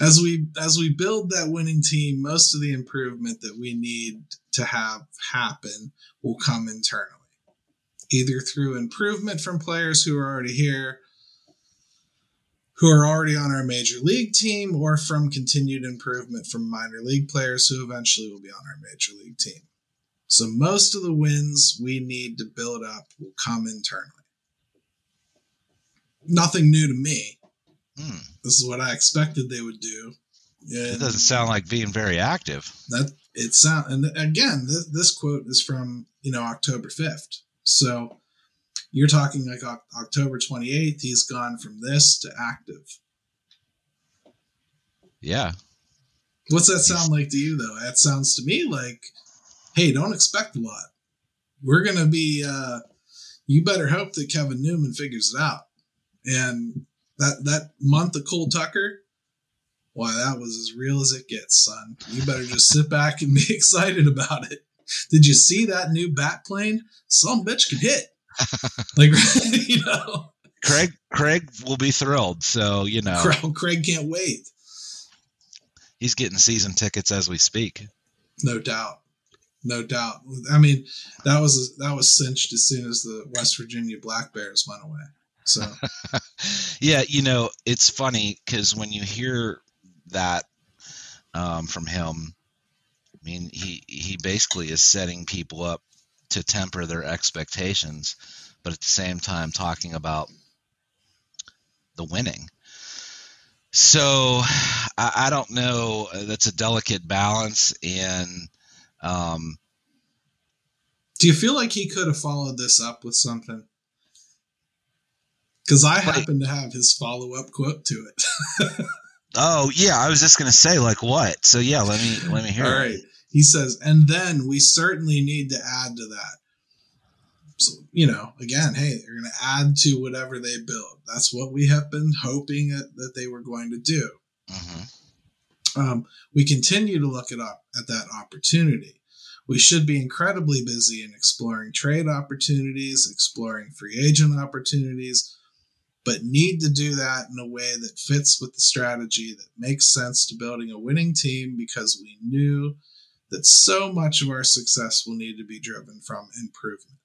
as we as we build that winning team, most of the improvement that we need to have happen will come internally, either through improvement from players who are already here, who are already on our major league team, or from continued improvement from minor league players who eventually will be on our major league team. So most of the wins we need to build up will come internally. Nothing new to me Hmm. This is what I expected they would do. And it doesn't sound like being very active. That it sound and again, this, this quote is from you know October fifth. So you're talking like October 28th. He's gone from this to active. Yeah. What's that sound like to you though? That sounds to me like, hey, don't expect a lot. We're gonna be. uh You better hope that Kevin Newman figures it out. And that that month of Cole Tucker, why that was as real as it gets, son. You better just sit back and be excited about it. Did you see that new bat plane? Some bitch can hit. like you know. Craig Craig will be thrilled. So, you know. Craig can't wait. He's getting season tickets as we speak. No doubt. no doubt. I mean, that was that was cinched as soon as the West Virginia Black Bears went away. So, yeah, you know, it's funny because when you hear that um, from him, I mean, he he basically is setting people up to temper their expectations, but at the same time talking about the winning. So I, I don't know. That's a delicate balance, and um, do you feel like he could have followed this up with something? Because I happen to have his follow up quote to it. oh yeah, I was just gonna say like what? So yeah, let me let me hear. All right. He says, and then we certainly need to add to that. So, you know, again, hey, they're going to add to whatever they build. That's what we have been hoping that they were going to do. Mm-hmm. Um, we continue to look at, at that opportunity. We should be incredibly busy in exploring trade opportunities, exploring free agent opportunities, but need to do that in a way that fits with the strategy that makes sense to building a winning team because we knew that so much of our success will need to be driven from improvement.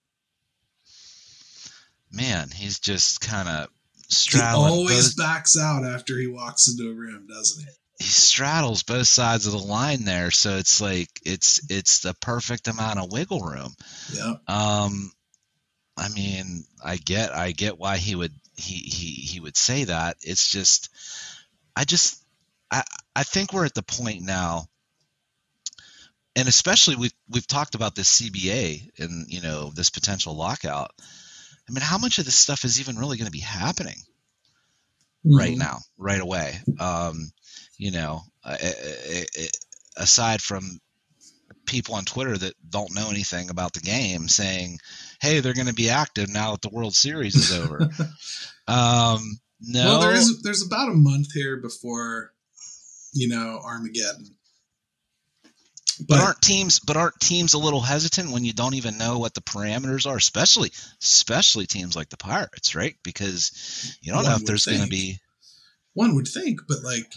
Man, he's just kind of straddling. He always both, backs out after he walks into a room, doesn't he? He straddles both sides of the line there, so it's like it's it's the perfect amount of wiggle room. Yeah. Um, I mean, I get I get why he would he he he would say that. It's just, I just I I think we're at the point now and especially we've we've talked about this CBA and you know this potential lockout. I mean, how much of this stuff is even really going to be happening mm-hmm. right now, right away? Um, you know, aside from people on Twitter that don't know anything about the game saying, "Hey, they're going to be active now that the World Series is over." um, no, well, there is there's about a month here before you know Armageddon. But, aren't teams but aren't teams a little hesitant when you don't even know what the parameters are, especially especially teams like the Pirates, right? Because you don't know if there's going to be. One would think, but like,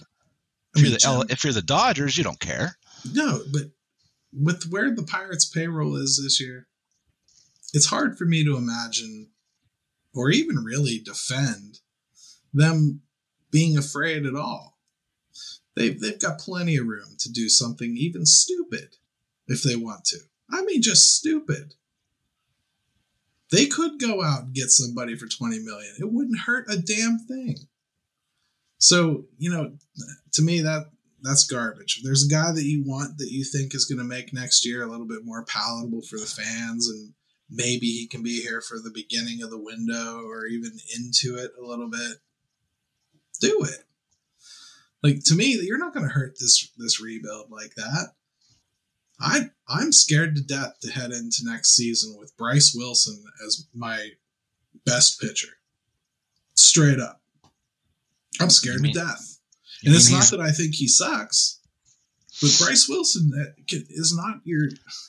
if, mean, you're the, if you're the Dodgers, you don't care. No, but with where the Pirates' payroll is this year, it's hard for me to imagine, or even really defend, them being afraid at all. They've, they've got plenty of room to do something even stupid if they want to. I mean, just stupid. They could go out and get somebody for 20 million. It wouldn't hurt a damn thing. So, you know, to me that that's garbage. If there's a guy that you want that you think is going to make next year a little bit more palatable for the fans and maybe he can be here for the beginning of the window or even into it a little bit, do it. Like to me, you're not going to hurt this this rebuild like that. I I'm scared to death to head into next season with Bryce Wilson as my best pitcher. Straight up. I'm scared mean, to death. And it's not that I think he sucks, but Bryce Wilson is not your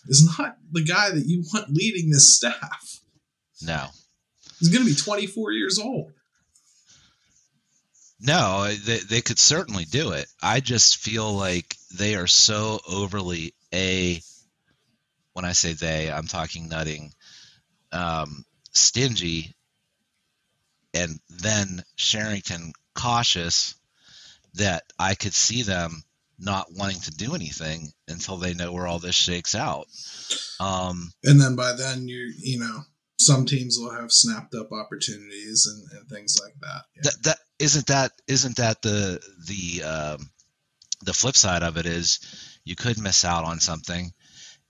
is not the guy that you want leading this staff. No. He's going to be 24 years old. No, they, they could certainly do it. I just feel like they are so overly a. When I say they, I'm talking Nutting, um, stingy, and then Cherington cautious that I could see them not wanting to do anything until they know where all this shakes out. Um, and then by then you you know some teams will have snapped up opportunities and, and things like that. Yeah. That that isn't that isn't that the the um, the flip side of it is you could miss out on something,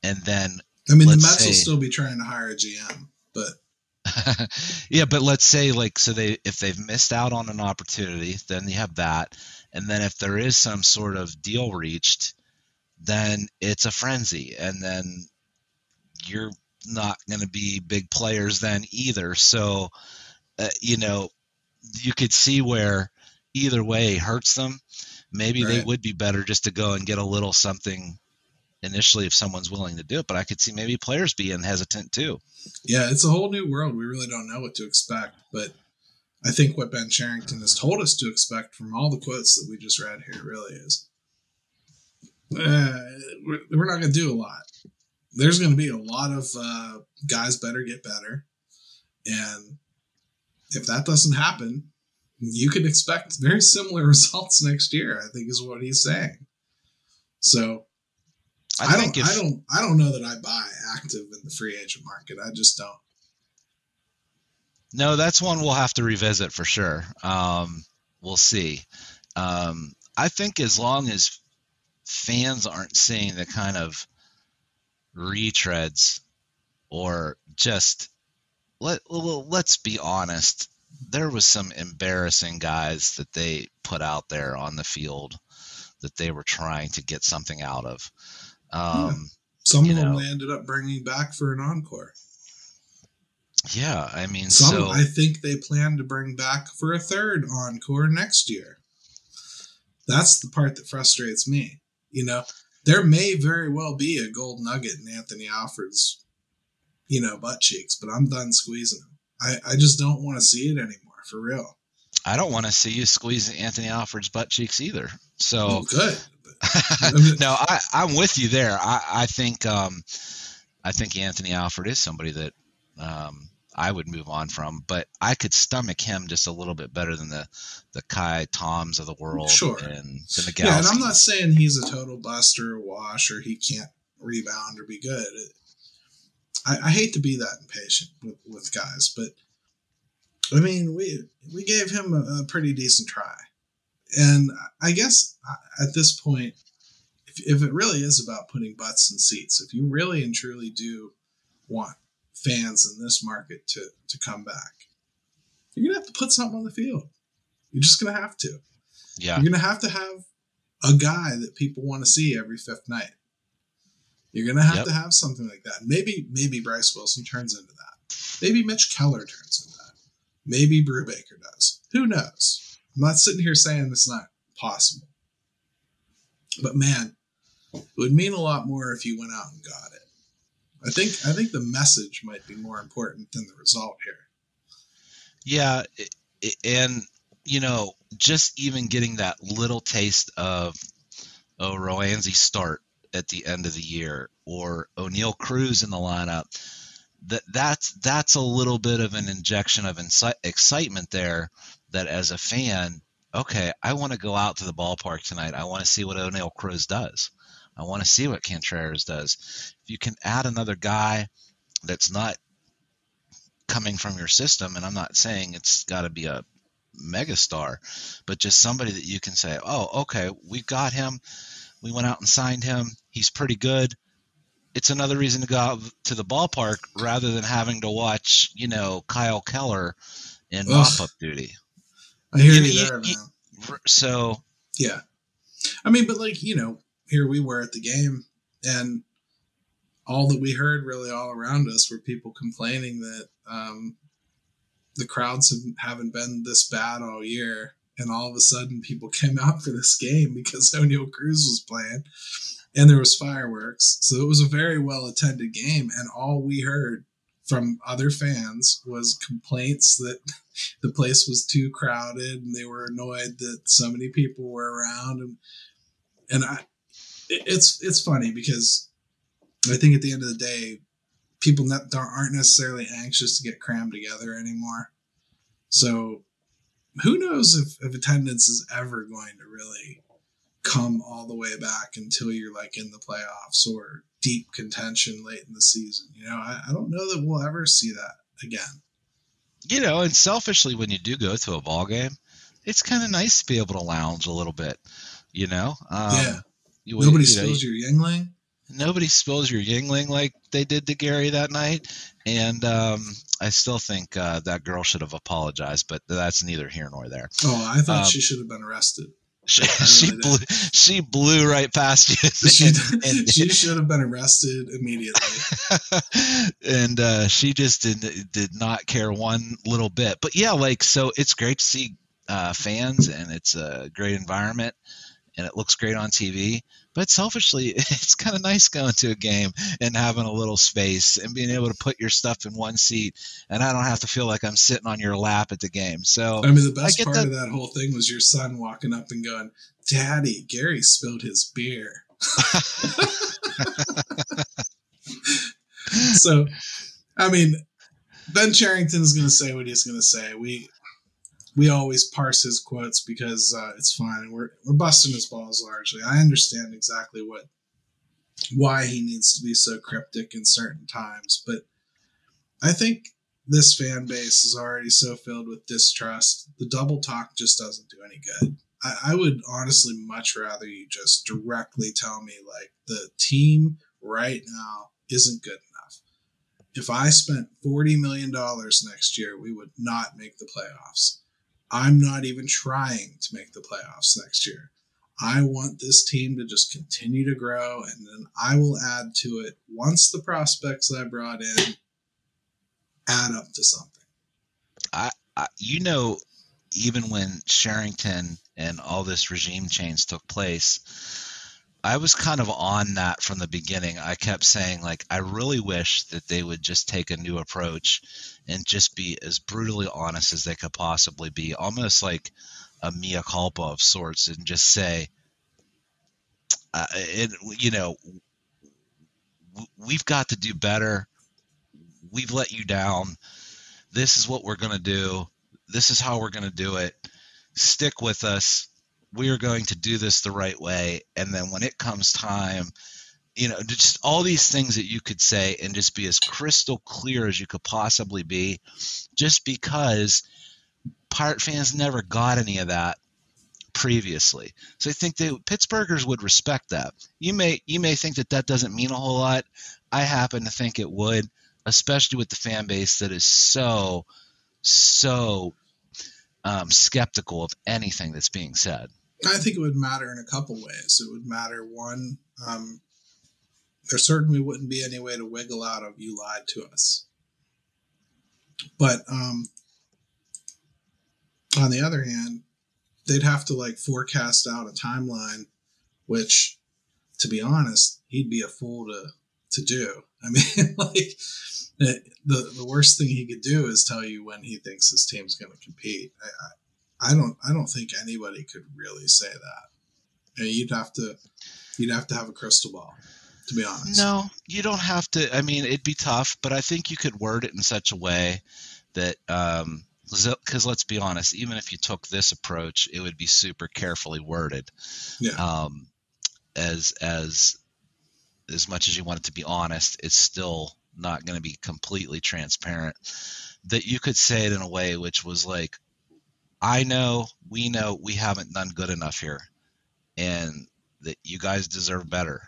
and then I mean the Mets say, will still be trying to hire a GM, but yeah, but let's say like so they if they've missed out on an opportunity, then you have that, and then if there is some sort of deal reached, then it's a frenzy, and then you're not going to be big players then either. So, uh, you know, you could see where either way hurts them. Maybe right. they would be better just to go and get a little something initially if someone's willing to do it. But I could see maybe players being hesitant too. Yeah, it's a whole new world. We really don't know what to expect. But I think what Ben Cherington has told us to expect from all the quotes that we just read here really is uh, we're, we're not going to do a lot. There's going to be a lot of uh, guys better get better, and if that doesn't happen, you can expect very similar results next year. I think is what he's saying. So I, I don't, if, I don't, I don't know that I buy active in the free agent market. I just don't. No, that's one we'll have to revisit for sure. Um, we'll see. Um, I think as long as fans aren't seeing the kind of retreads or just let let's be honest there was some embarrassing guys that they put out there on the field that they were trying to get something out of. Um, yeah. some of them they ended up bringing back for an encore. Yeah i mean some so, i think they plan to bring back for a third encore next year. That's the part that frustrates me you know there may very well be a gold nugget in Anthony Alford's, you know, butt cheeks, but I'm done squeezing him. I, I just don't want to see it anymore, for real. I don't want to see you squeeze Anthony Alford's butt cheeks either. So good. no, I, I'm with you there. I, I think um, I think Anthony Alford is somebody that um, I would move on from, but I could stomach him just a little bit better than the the Ka'ai Toms of the world. Sure. And the Yeah, and I'm not saying he's a total buster or wash or he can't rebound or be good. I, I hate to be that impatient with, with guys, but I mean, we we gave him a, a pretty decent try, and I guess at this point, if, if it really is about putting butts in seats, if you really and truly do want fans in this market to to come back. You're gonna have to put something on the field. You're just gonna have to. Yeah. You're gonna have to have a guy that people want to see every fifth night. You're gonna have yep. to have something like that. Maybe maybe Bryce Wilson turns into that. Maybe Mitch Keller turns into that. Maybe Brubaker does. Who knows? I'm not sitting here saying it's not possible. But man, it would mean a lot more if you went out and got it. I think I think the message might be more important than the result here. Yeah, and you know, just even getting that little taste of oh, a Roansy start at the end of the year or Oneil Cruz in the lineup, that that's that's a little bit of an injection of inci- excitement there. That as a fan, okay, I want to go out to the ballpark tonight. I want to see what Oneil Cruz does. I want to see what Contreras does. If you can add another guy that's not coming from your system, and I'm not saying it's got to be a megastar, but just somebody that you can say, oh, okay, we got him. We went out and signed him. He's pretty good. It's another reason to go out to the ballpark rather than having to watch, you know, Kyle Keller in mop up duty. I hear you, you there, man. So yeah, I mean, but like you know, here we were at the game, and all that we heard really all around us were people complaining that um, the crowds haven't been this bad all year. And all of a sudden, people came out for this game because Oneil Cruz was playing, and there was fireworks. So it was a very well attended game, and all we heard from other fans was complaints that the place was too crowded and they were annoyed that so many people were around and and I it's it's funny because I think at the end of the day, people aren't necessarily anxious to get crammed together anymore. So who knows if, if attendance is ever going to really come all the way back until you're like in the playoffs or deep contention late in the season. You know, I, I don't know that we'll ever see that again. You know, and selfishly, when you do go to a ball game, it's kind of nice to be able to lounge a little bit. You know, um, yeah. You, Nobody you spills know, your Yuengling. Nobody spills your Yuengling like they did to Gary that night, and um, I still think uh, that girl should have apologized, but that's neither here nor there. Oh, I thought um, she should have been arrested. She, she blew. She blew right past you. She, and, and, she should have been arrested immediately. and uh, she just did did not care one little bit. But yeah, like so, it's great to see uh, fans, and it's a great environment and it looks great on TV. But selfishly, it's kind of nice going to a game and having a little space and being able to put your stuff in one seat, and I don't have to feel like I'm sitting on your lap at the game. So I mean, the best part of that whole thing was your son walking up and going, "Daddy, Gary spilled his beer." so, I mean, Ben Cherington is going to say what he's going to say. We we always parse his quotes because uh, it's fine. We're we're busting his balls largely. I understand exactly what why he needs to be so cryptic in certain times, but I think this fan base is already so filled with distrust. The double talk just doesn't do any good. I, I would honestly much rather you just directly tell me like the team right now isn't good enough. If I spent $40 million next year, we would not make the playoffs. I'm not even trying to make the playoffs next year. I want this team to just continue to grow, and then I will add to it once the prospects I brought in add up to something. I, I you know, even when Cherington and all this regime change took place, I was kind of on that from the beginning. I kept saying, like, I really wish that they would just take a new approach and just be as brutally honest as they could possibly be, almost like a mea culpa of sorts, and just say, uh, it, you know, we've got to do better. We've let you down. This is what we're going to do. This is how we're going to do it. Stick with us we are going to do this the right way. And then when it comes time you know just all these things that you could say and just be as crystal clear as you could possibly be just because pirate fans never got any of that previously. So i think they pittsburghers would respect that. You may you may think that that doesn't mean a whole lot. I happen to think it would especially with the fan base that is so so um, skeptical of anything that's being said I think it would matter in a couple ways. It would matter one, um, there certainly wouldn't be any way to wiggle out of you lied to us. But um, on the other hand, they'd have to like forecast out a timeline, which, to be honest, he'd be a fool to to do. I mean, like the the worst thing he could do is tell you when he thinks his team's going to compete. I, I don't I don't think anybody could really say that. you'd have to you'd have to have a crystal ball to be honest. No, you don't have to. I mean, it'd be tough, but I think you could word it in such a way that um because let's be honest, even if you took this approach, it would be super carefully worded. Yeah. Um, as as as much as you want it to be honest, it's still not going to be completely transparent. That you could say it in a way which was like, I know, we know we haven't done good enough here and that you guys deserve better.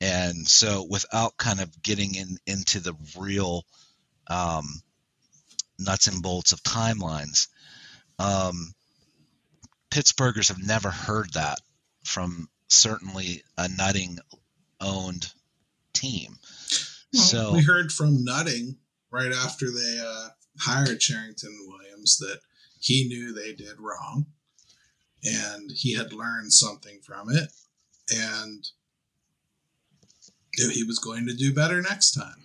And so without kind of getting in into the real um, nuts and bolts of timelines, um, Pittsburghers have never heard that from certainly a Nutting owned team. Well, so we heard from Nutting right after they uh, hired Cherington Williams that he knew they did wrong and he had learned something from it and knew he was going to do better next time.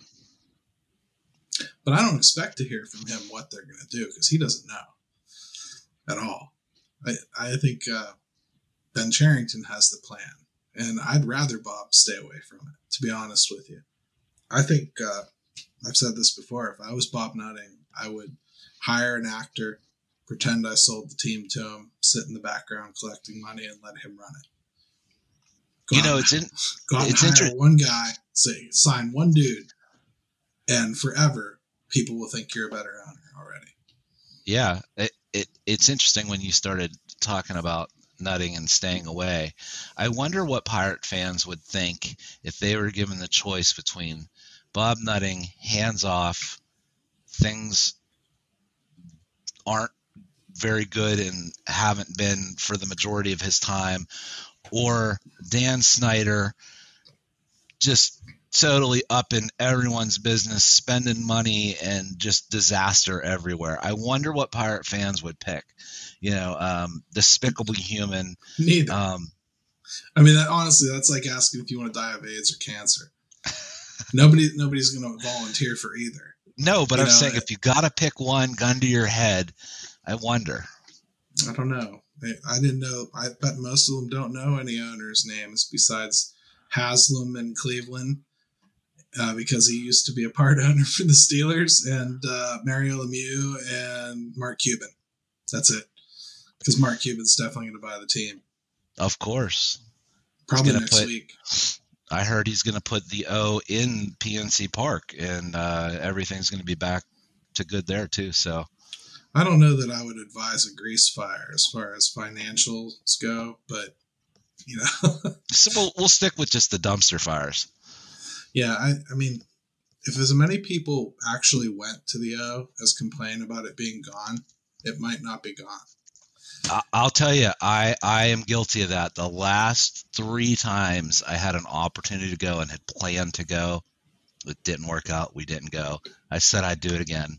But I don't expect to hear from him what they're going to do because he doesn't know at all. I, I think uh, Ben Cherington has the plan, and I'd rather Bob stay away from it, to be honest with you. I think uh, I've said this before. If I was Bob Nutting, I would hire an actor pretend I sold the team to him, sit in the background collecting money, and let him run it. Go you know, it's in, go it's hire one guy, say sign one dude, and forever people will think you're a better owner already. Yeah, it, it it's interesting when you started talking about Nutting and staying away. I wonder what pirate fans would think if they were given the choice between Bob Nutting, hands off, things aren't very good and haven't been for the majority of his time, or Dan Snyder just totally up in everyone's business, spending money and just disaster everywhere. I wonder what Pirate fans would pick. You know, um, despicably human. Neither. Um, I mean, that, honestly, that's like asking if you want to die of AIDS or cancer. Nobody, nobody's going to volunteer for either. No, but you I'm know, saying if you got to pick one, gun to your head, I wonder. I don't know. I didn't know. I bet most of them don't know any owners' names besides Haslam and Cleveland. uh, because he used to be a part owner for the Steelers, and uh, Mario Lemieux and Mark Cuban. That's it. Because Mark Cuban's definitely going to buy the team. Of course. Probably next put, week. I heard he's going to put the O in PNC Park, and uh, everything's going to be back to good there too. So I don't know that I would advise a grease fire as far as financials go, but you know, so we'll we'll stick with just the dumpster fires. Yeah, I, I mean, if as many people actually went to the O as complain about it being gone, it might not be gone. I'll tell you, I, I am guilty of that. The last three times I had an opportunity to go and had planned to go, it didn't work out. We didn't go. I said I'd do it again.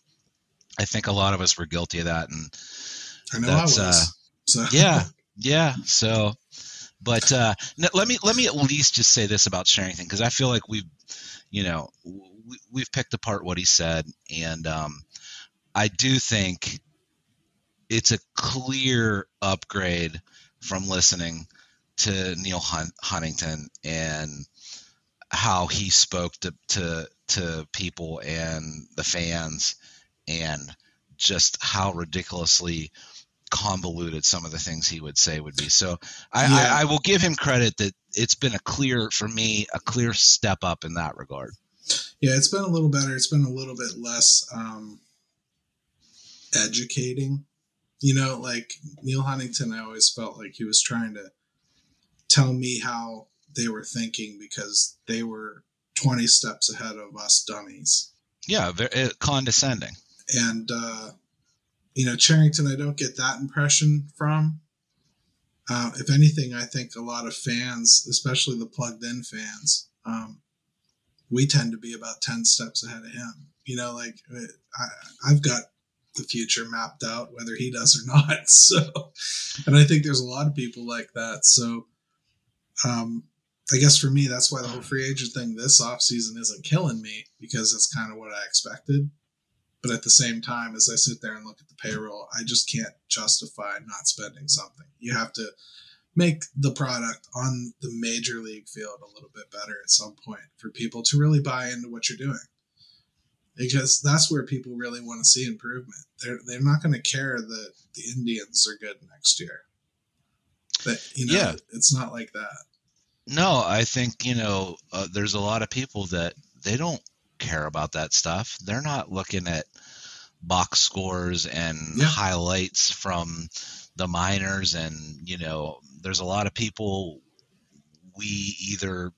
I think a lot of us were guilty of that, and I know I was. Uh, so. Yeah, yeah. So, but uh, let me let me at least just say this about Cherington because I feel like we've, you know, we, we've picked apart what he said, and um, I do think it's a clear upgrade from listening to Neil Hunt, Huntington and how he spoke to, to to people and the fans and just how ridiculously convoluted some of the things he would say would be. So I, yeah. I, I, will give him credit that it's been a clear for me a clear step up in that regard. Yeah, it's been a little better. It's been a little bit less um, educating. You know, like Neil Huntington, I always felt like he was trying to tell me how they were thinking because they were 20 steps ahead of us dummies. Yeah, very uh, condescending. And, uh, you know, Cherington, I don't get that impression from. Uh, if anything, I think a lot of fans, especially the plugged in fans, um, we tend to be about 10 steps ahead of him. You know, like uh, I, I've got the future mapped out, whether he does or not. So, and I think there's a lot of people like that. So, um, I guess for me, that's why the whole free agent thing this offseason isn't killing me because it's kind of what I expected. But at the same time, as I sit there and look at the payroll, I just can't justify not spending something. You have to make the product on the major league field a little bit better at some point for people to really buy into what you're doing. Because that's where people really want to see improvement. They're they're not going to care that the Indians are good next year. But you know, yeah. it's not like that. No, I think you know uh, there's a lot of people that they don't care about that stuff. They're not looking at box scores and yeah. highlights from the minors and you know there's a lot of people we either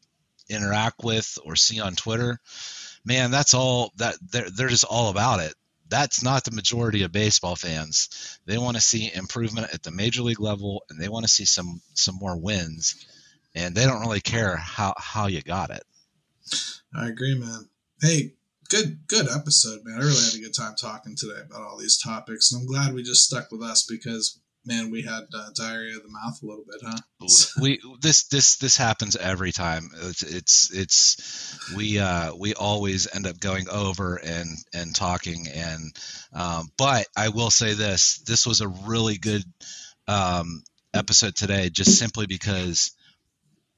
interact with or see on Twitter. Man that's all that they're, they're just all about it. That's not the majority of baseball fans. They want to see improvement at the major league level and they want to see some some more wins and they don't really care how how you got it. I agree man Hey, good good episode, man. I really had a good time talking today about all these topics, and I'm glad we just stuck with us because man, we had uh, diarrhea of the mouth a little bit, huh? we this this this happens every time. It's it's, it's we uh, we always end up going over and and talking and um, but I will say this: this was a really good um, episode today, just simply because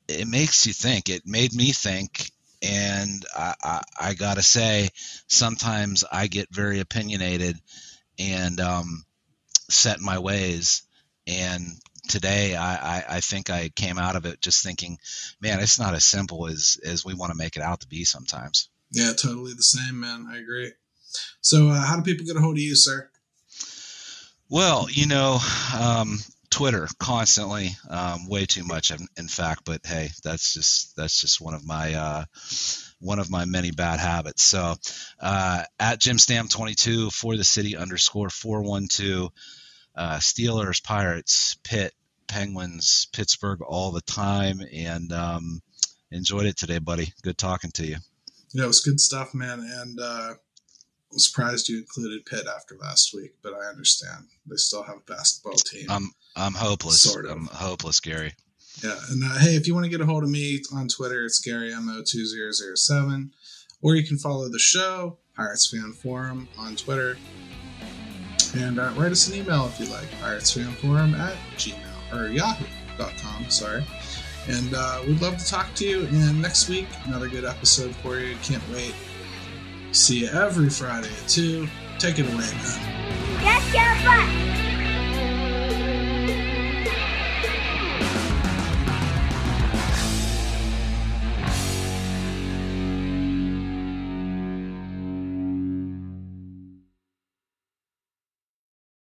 it makes you think. It made me think and I, I, I, gotta say, sometimes I get very opinionated and um, set my ways. And today, I, I, I, think I came out of it just thinking, man, it's not as simple as as we want to make it out to be sometimes. Yeah, totally the same, man. I agree. So, uh, how do people get a hold of you, sir? Well, you know, um, Twitter constantly, um, way too much, in, fact. But hey, that's just that's just one of my uh, one of my many bad habits. So uh, at Jim Stam 22 for the city underscore 412, uh, Steelers, Pirates, Pitt, Penguins, Pittsburgh all the time, and um, enjoyed it today, buddy. Good talking to you. Yeah, it was good stuff, man, and uh, I'm surprised you included Pitt after last week, but I understand they still have a basketball team. I'm I'm hopeless. Sort of. I'm hopeless, Gary. Yeah, and uh, hey, if you want to get a hold of me on Twitter, it's GaryMO2007, or you can follow the show Pirates Fan Forum on Twitter, and uh, write us an email if you like PiratesFanForum at gmail or yahoo.com. Sorry. And uh, we'd love to talk to you. And next week, another good episode for you. Can't wait. See you every Friday at 2. Take it away, man. Yes, yeah, but.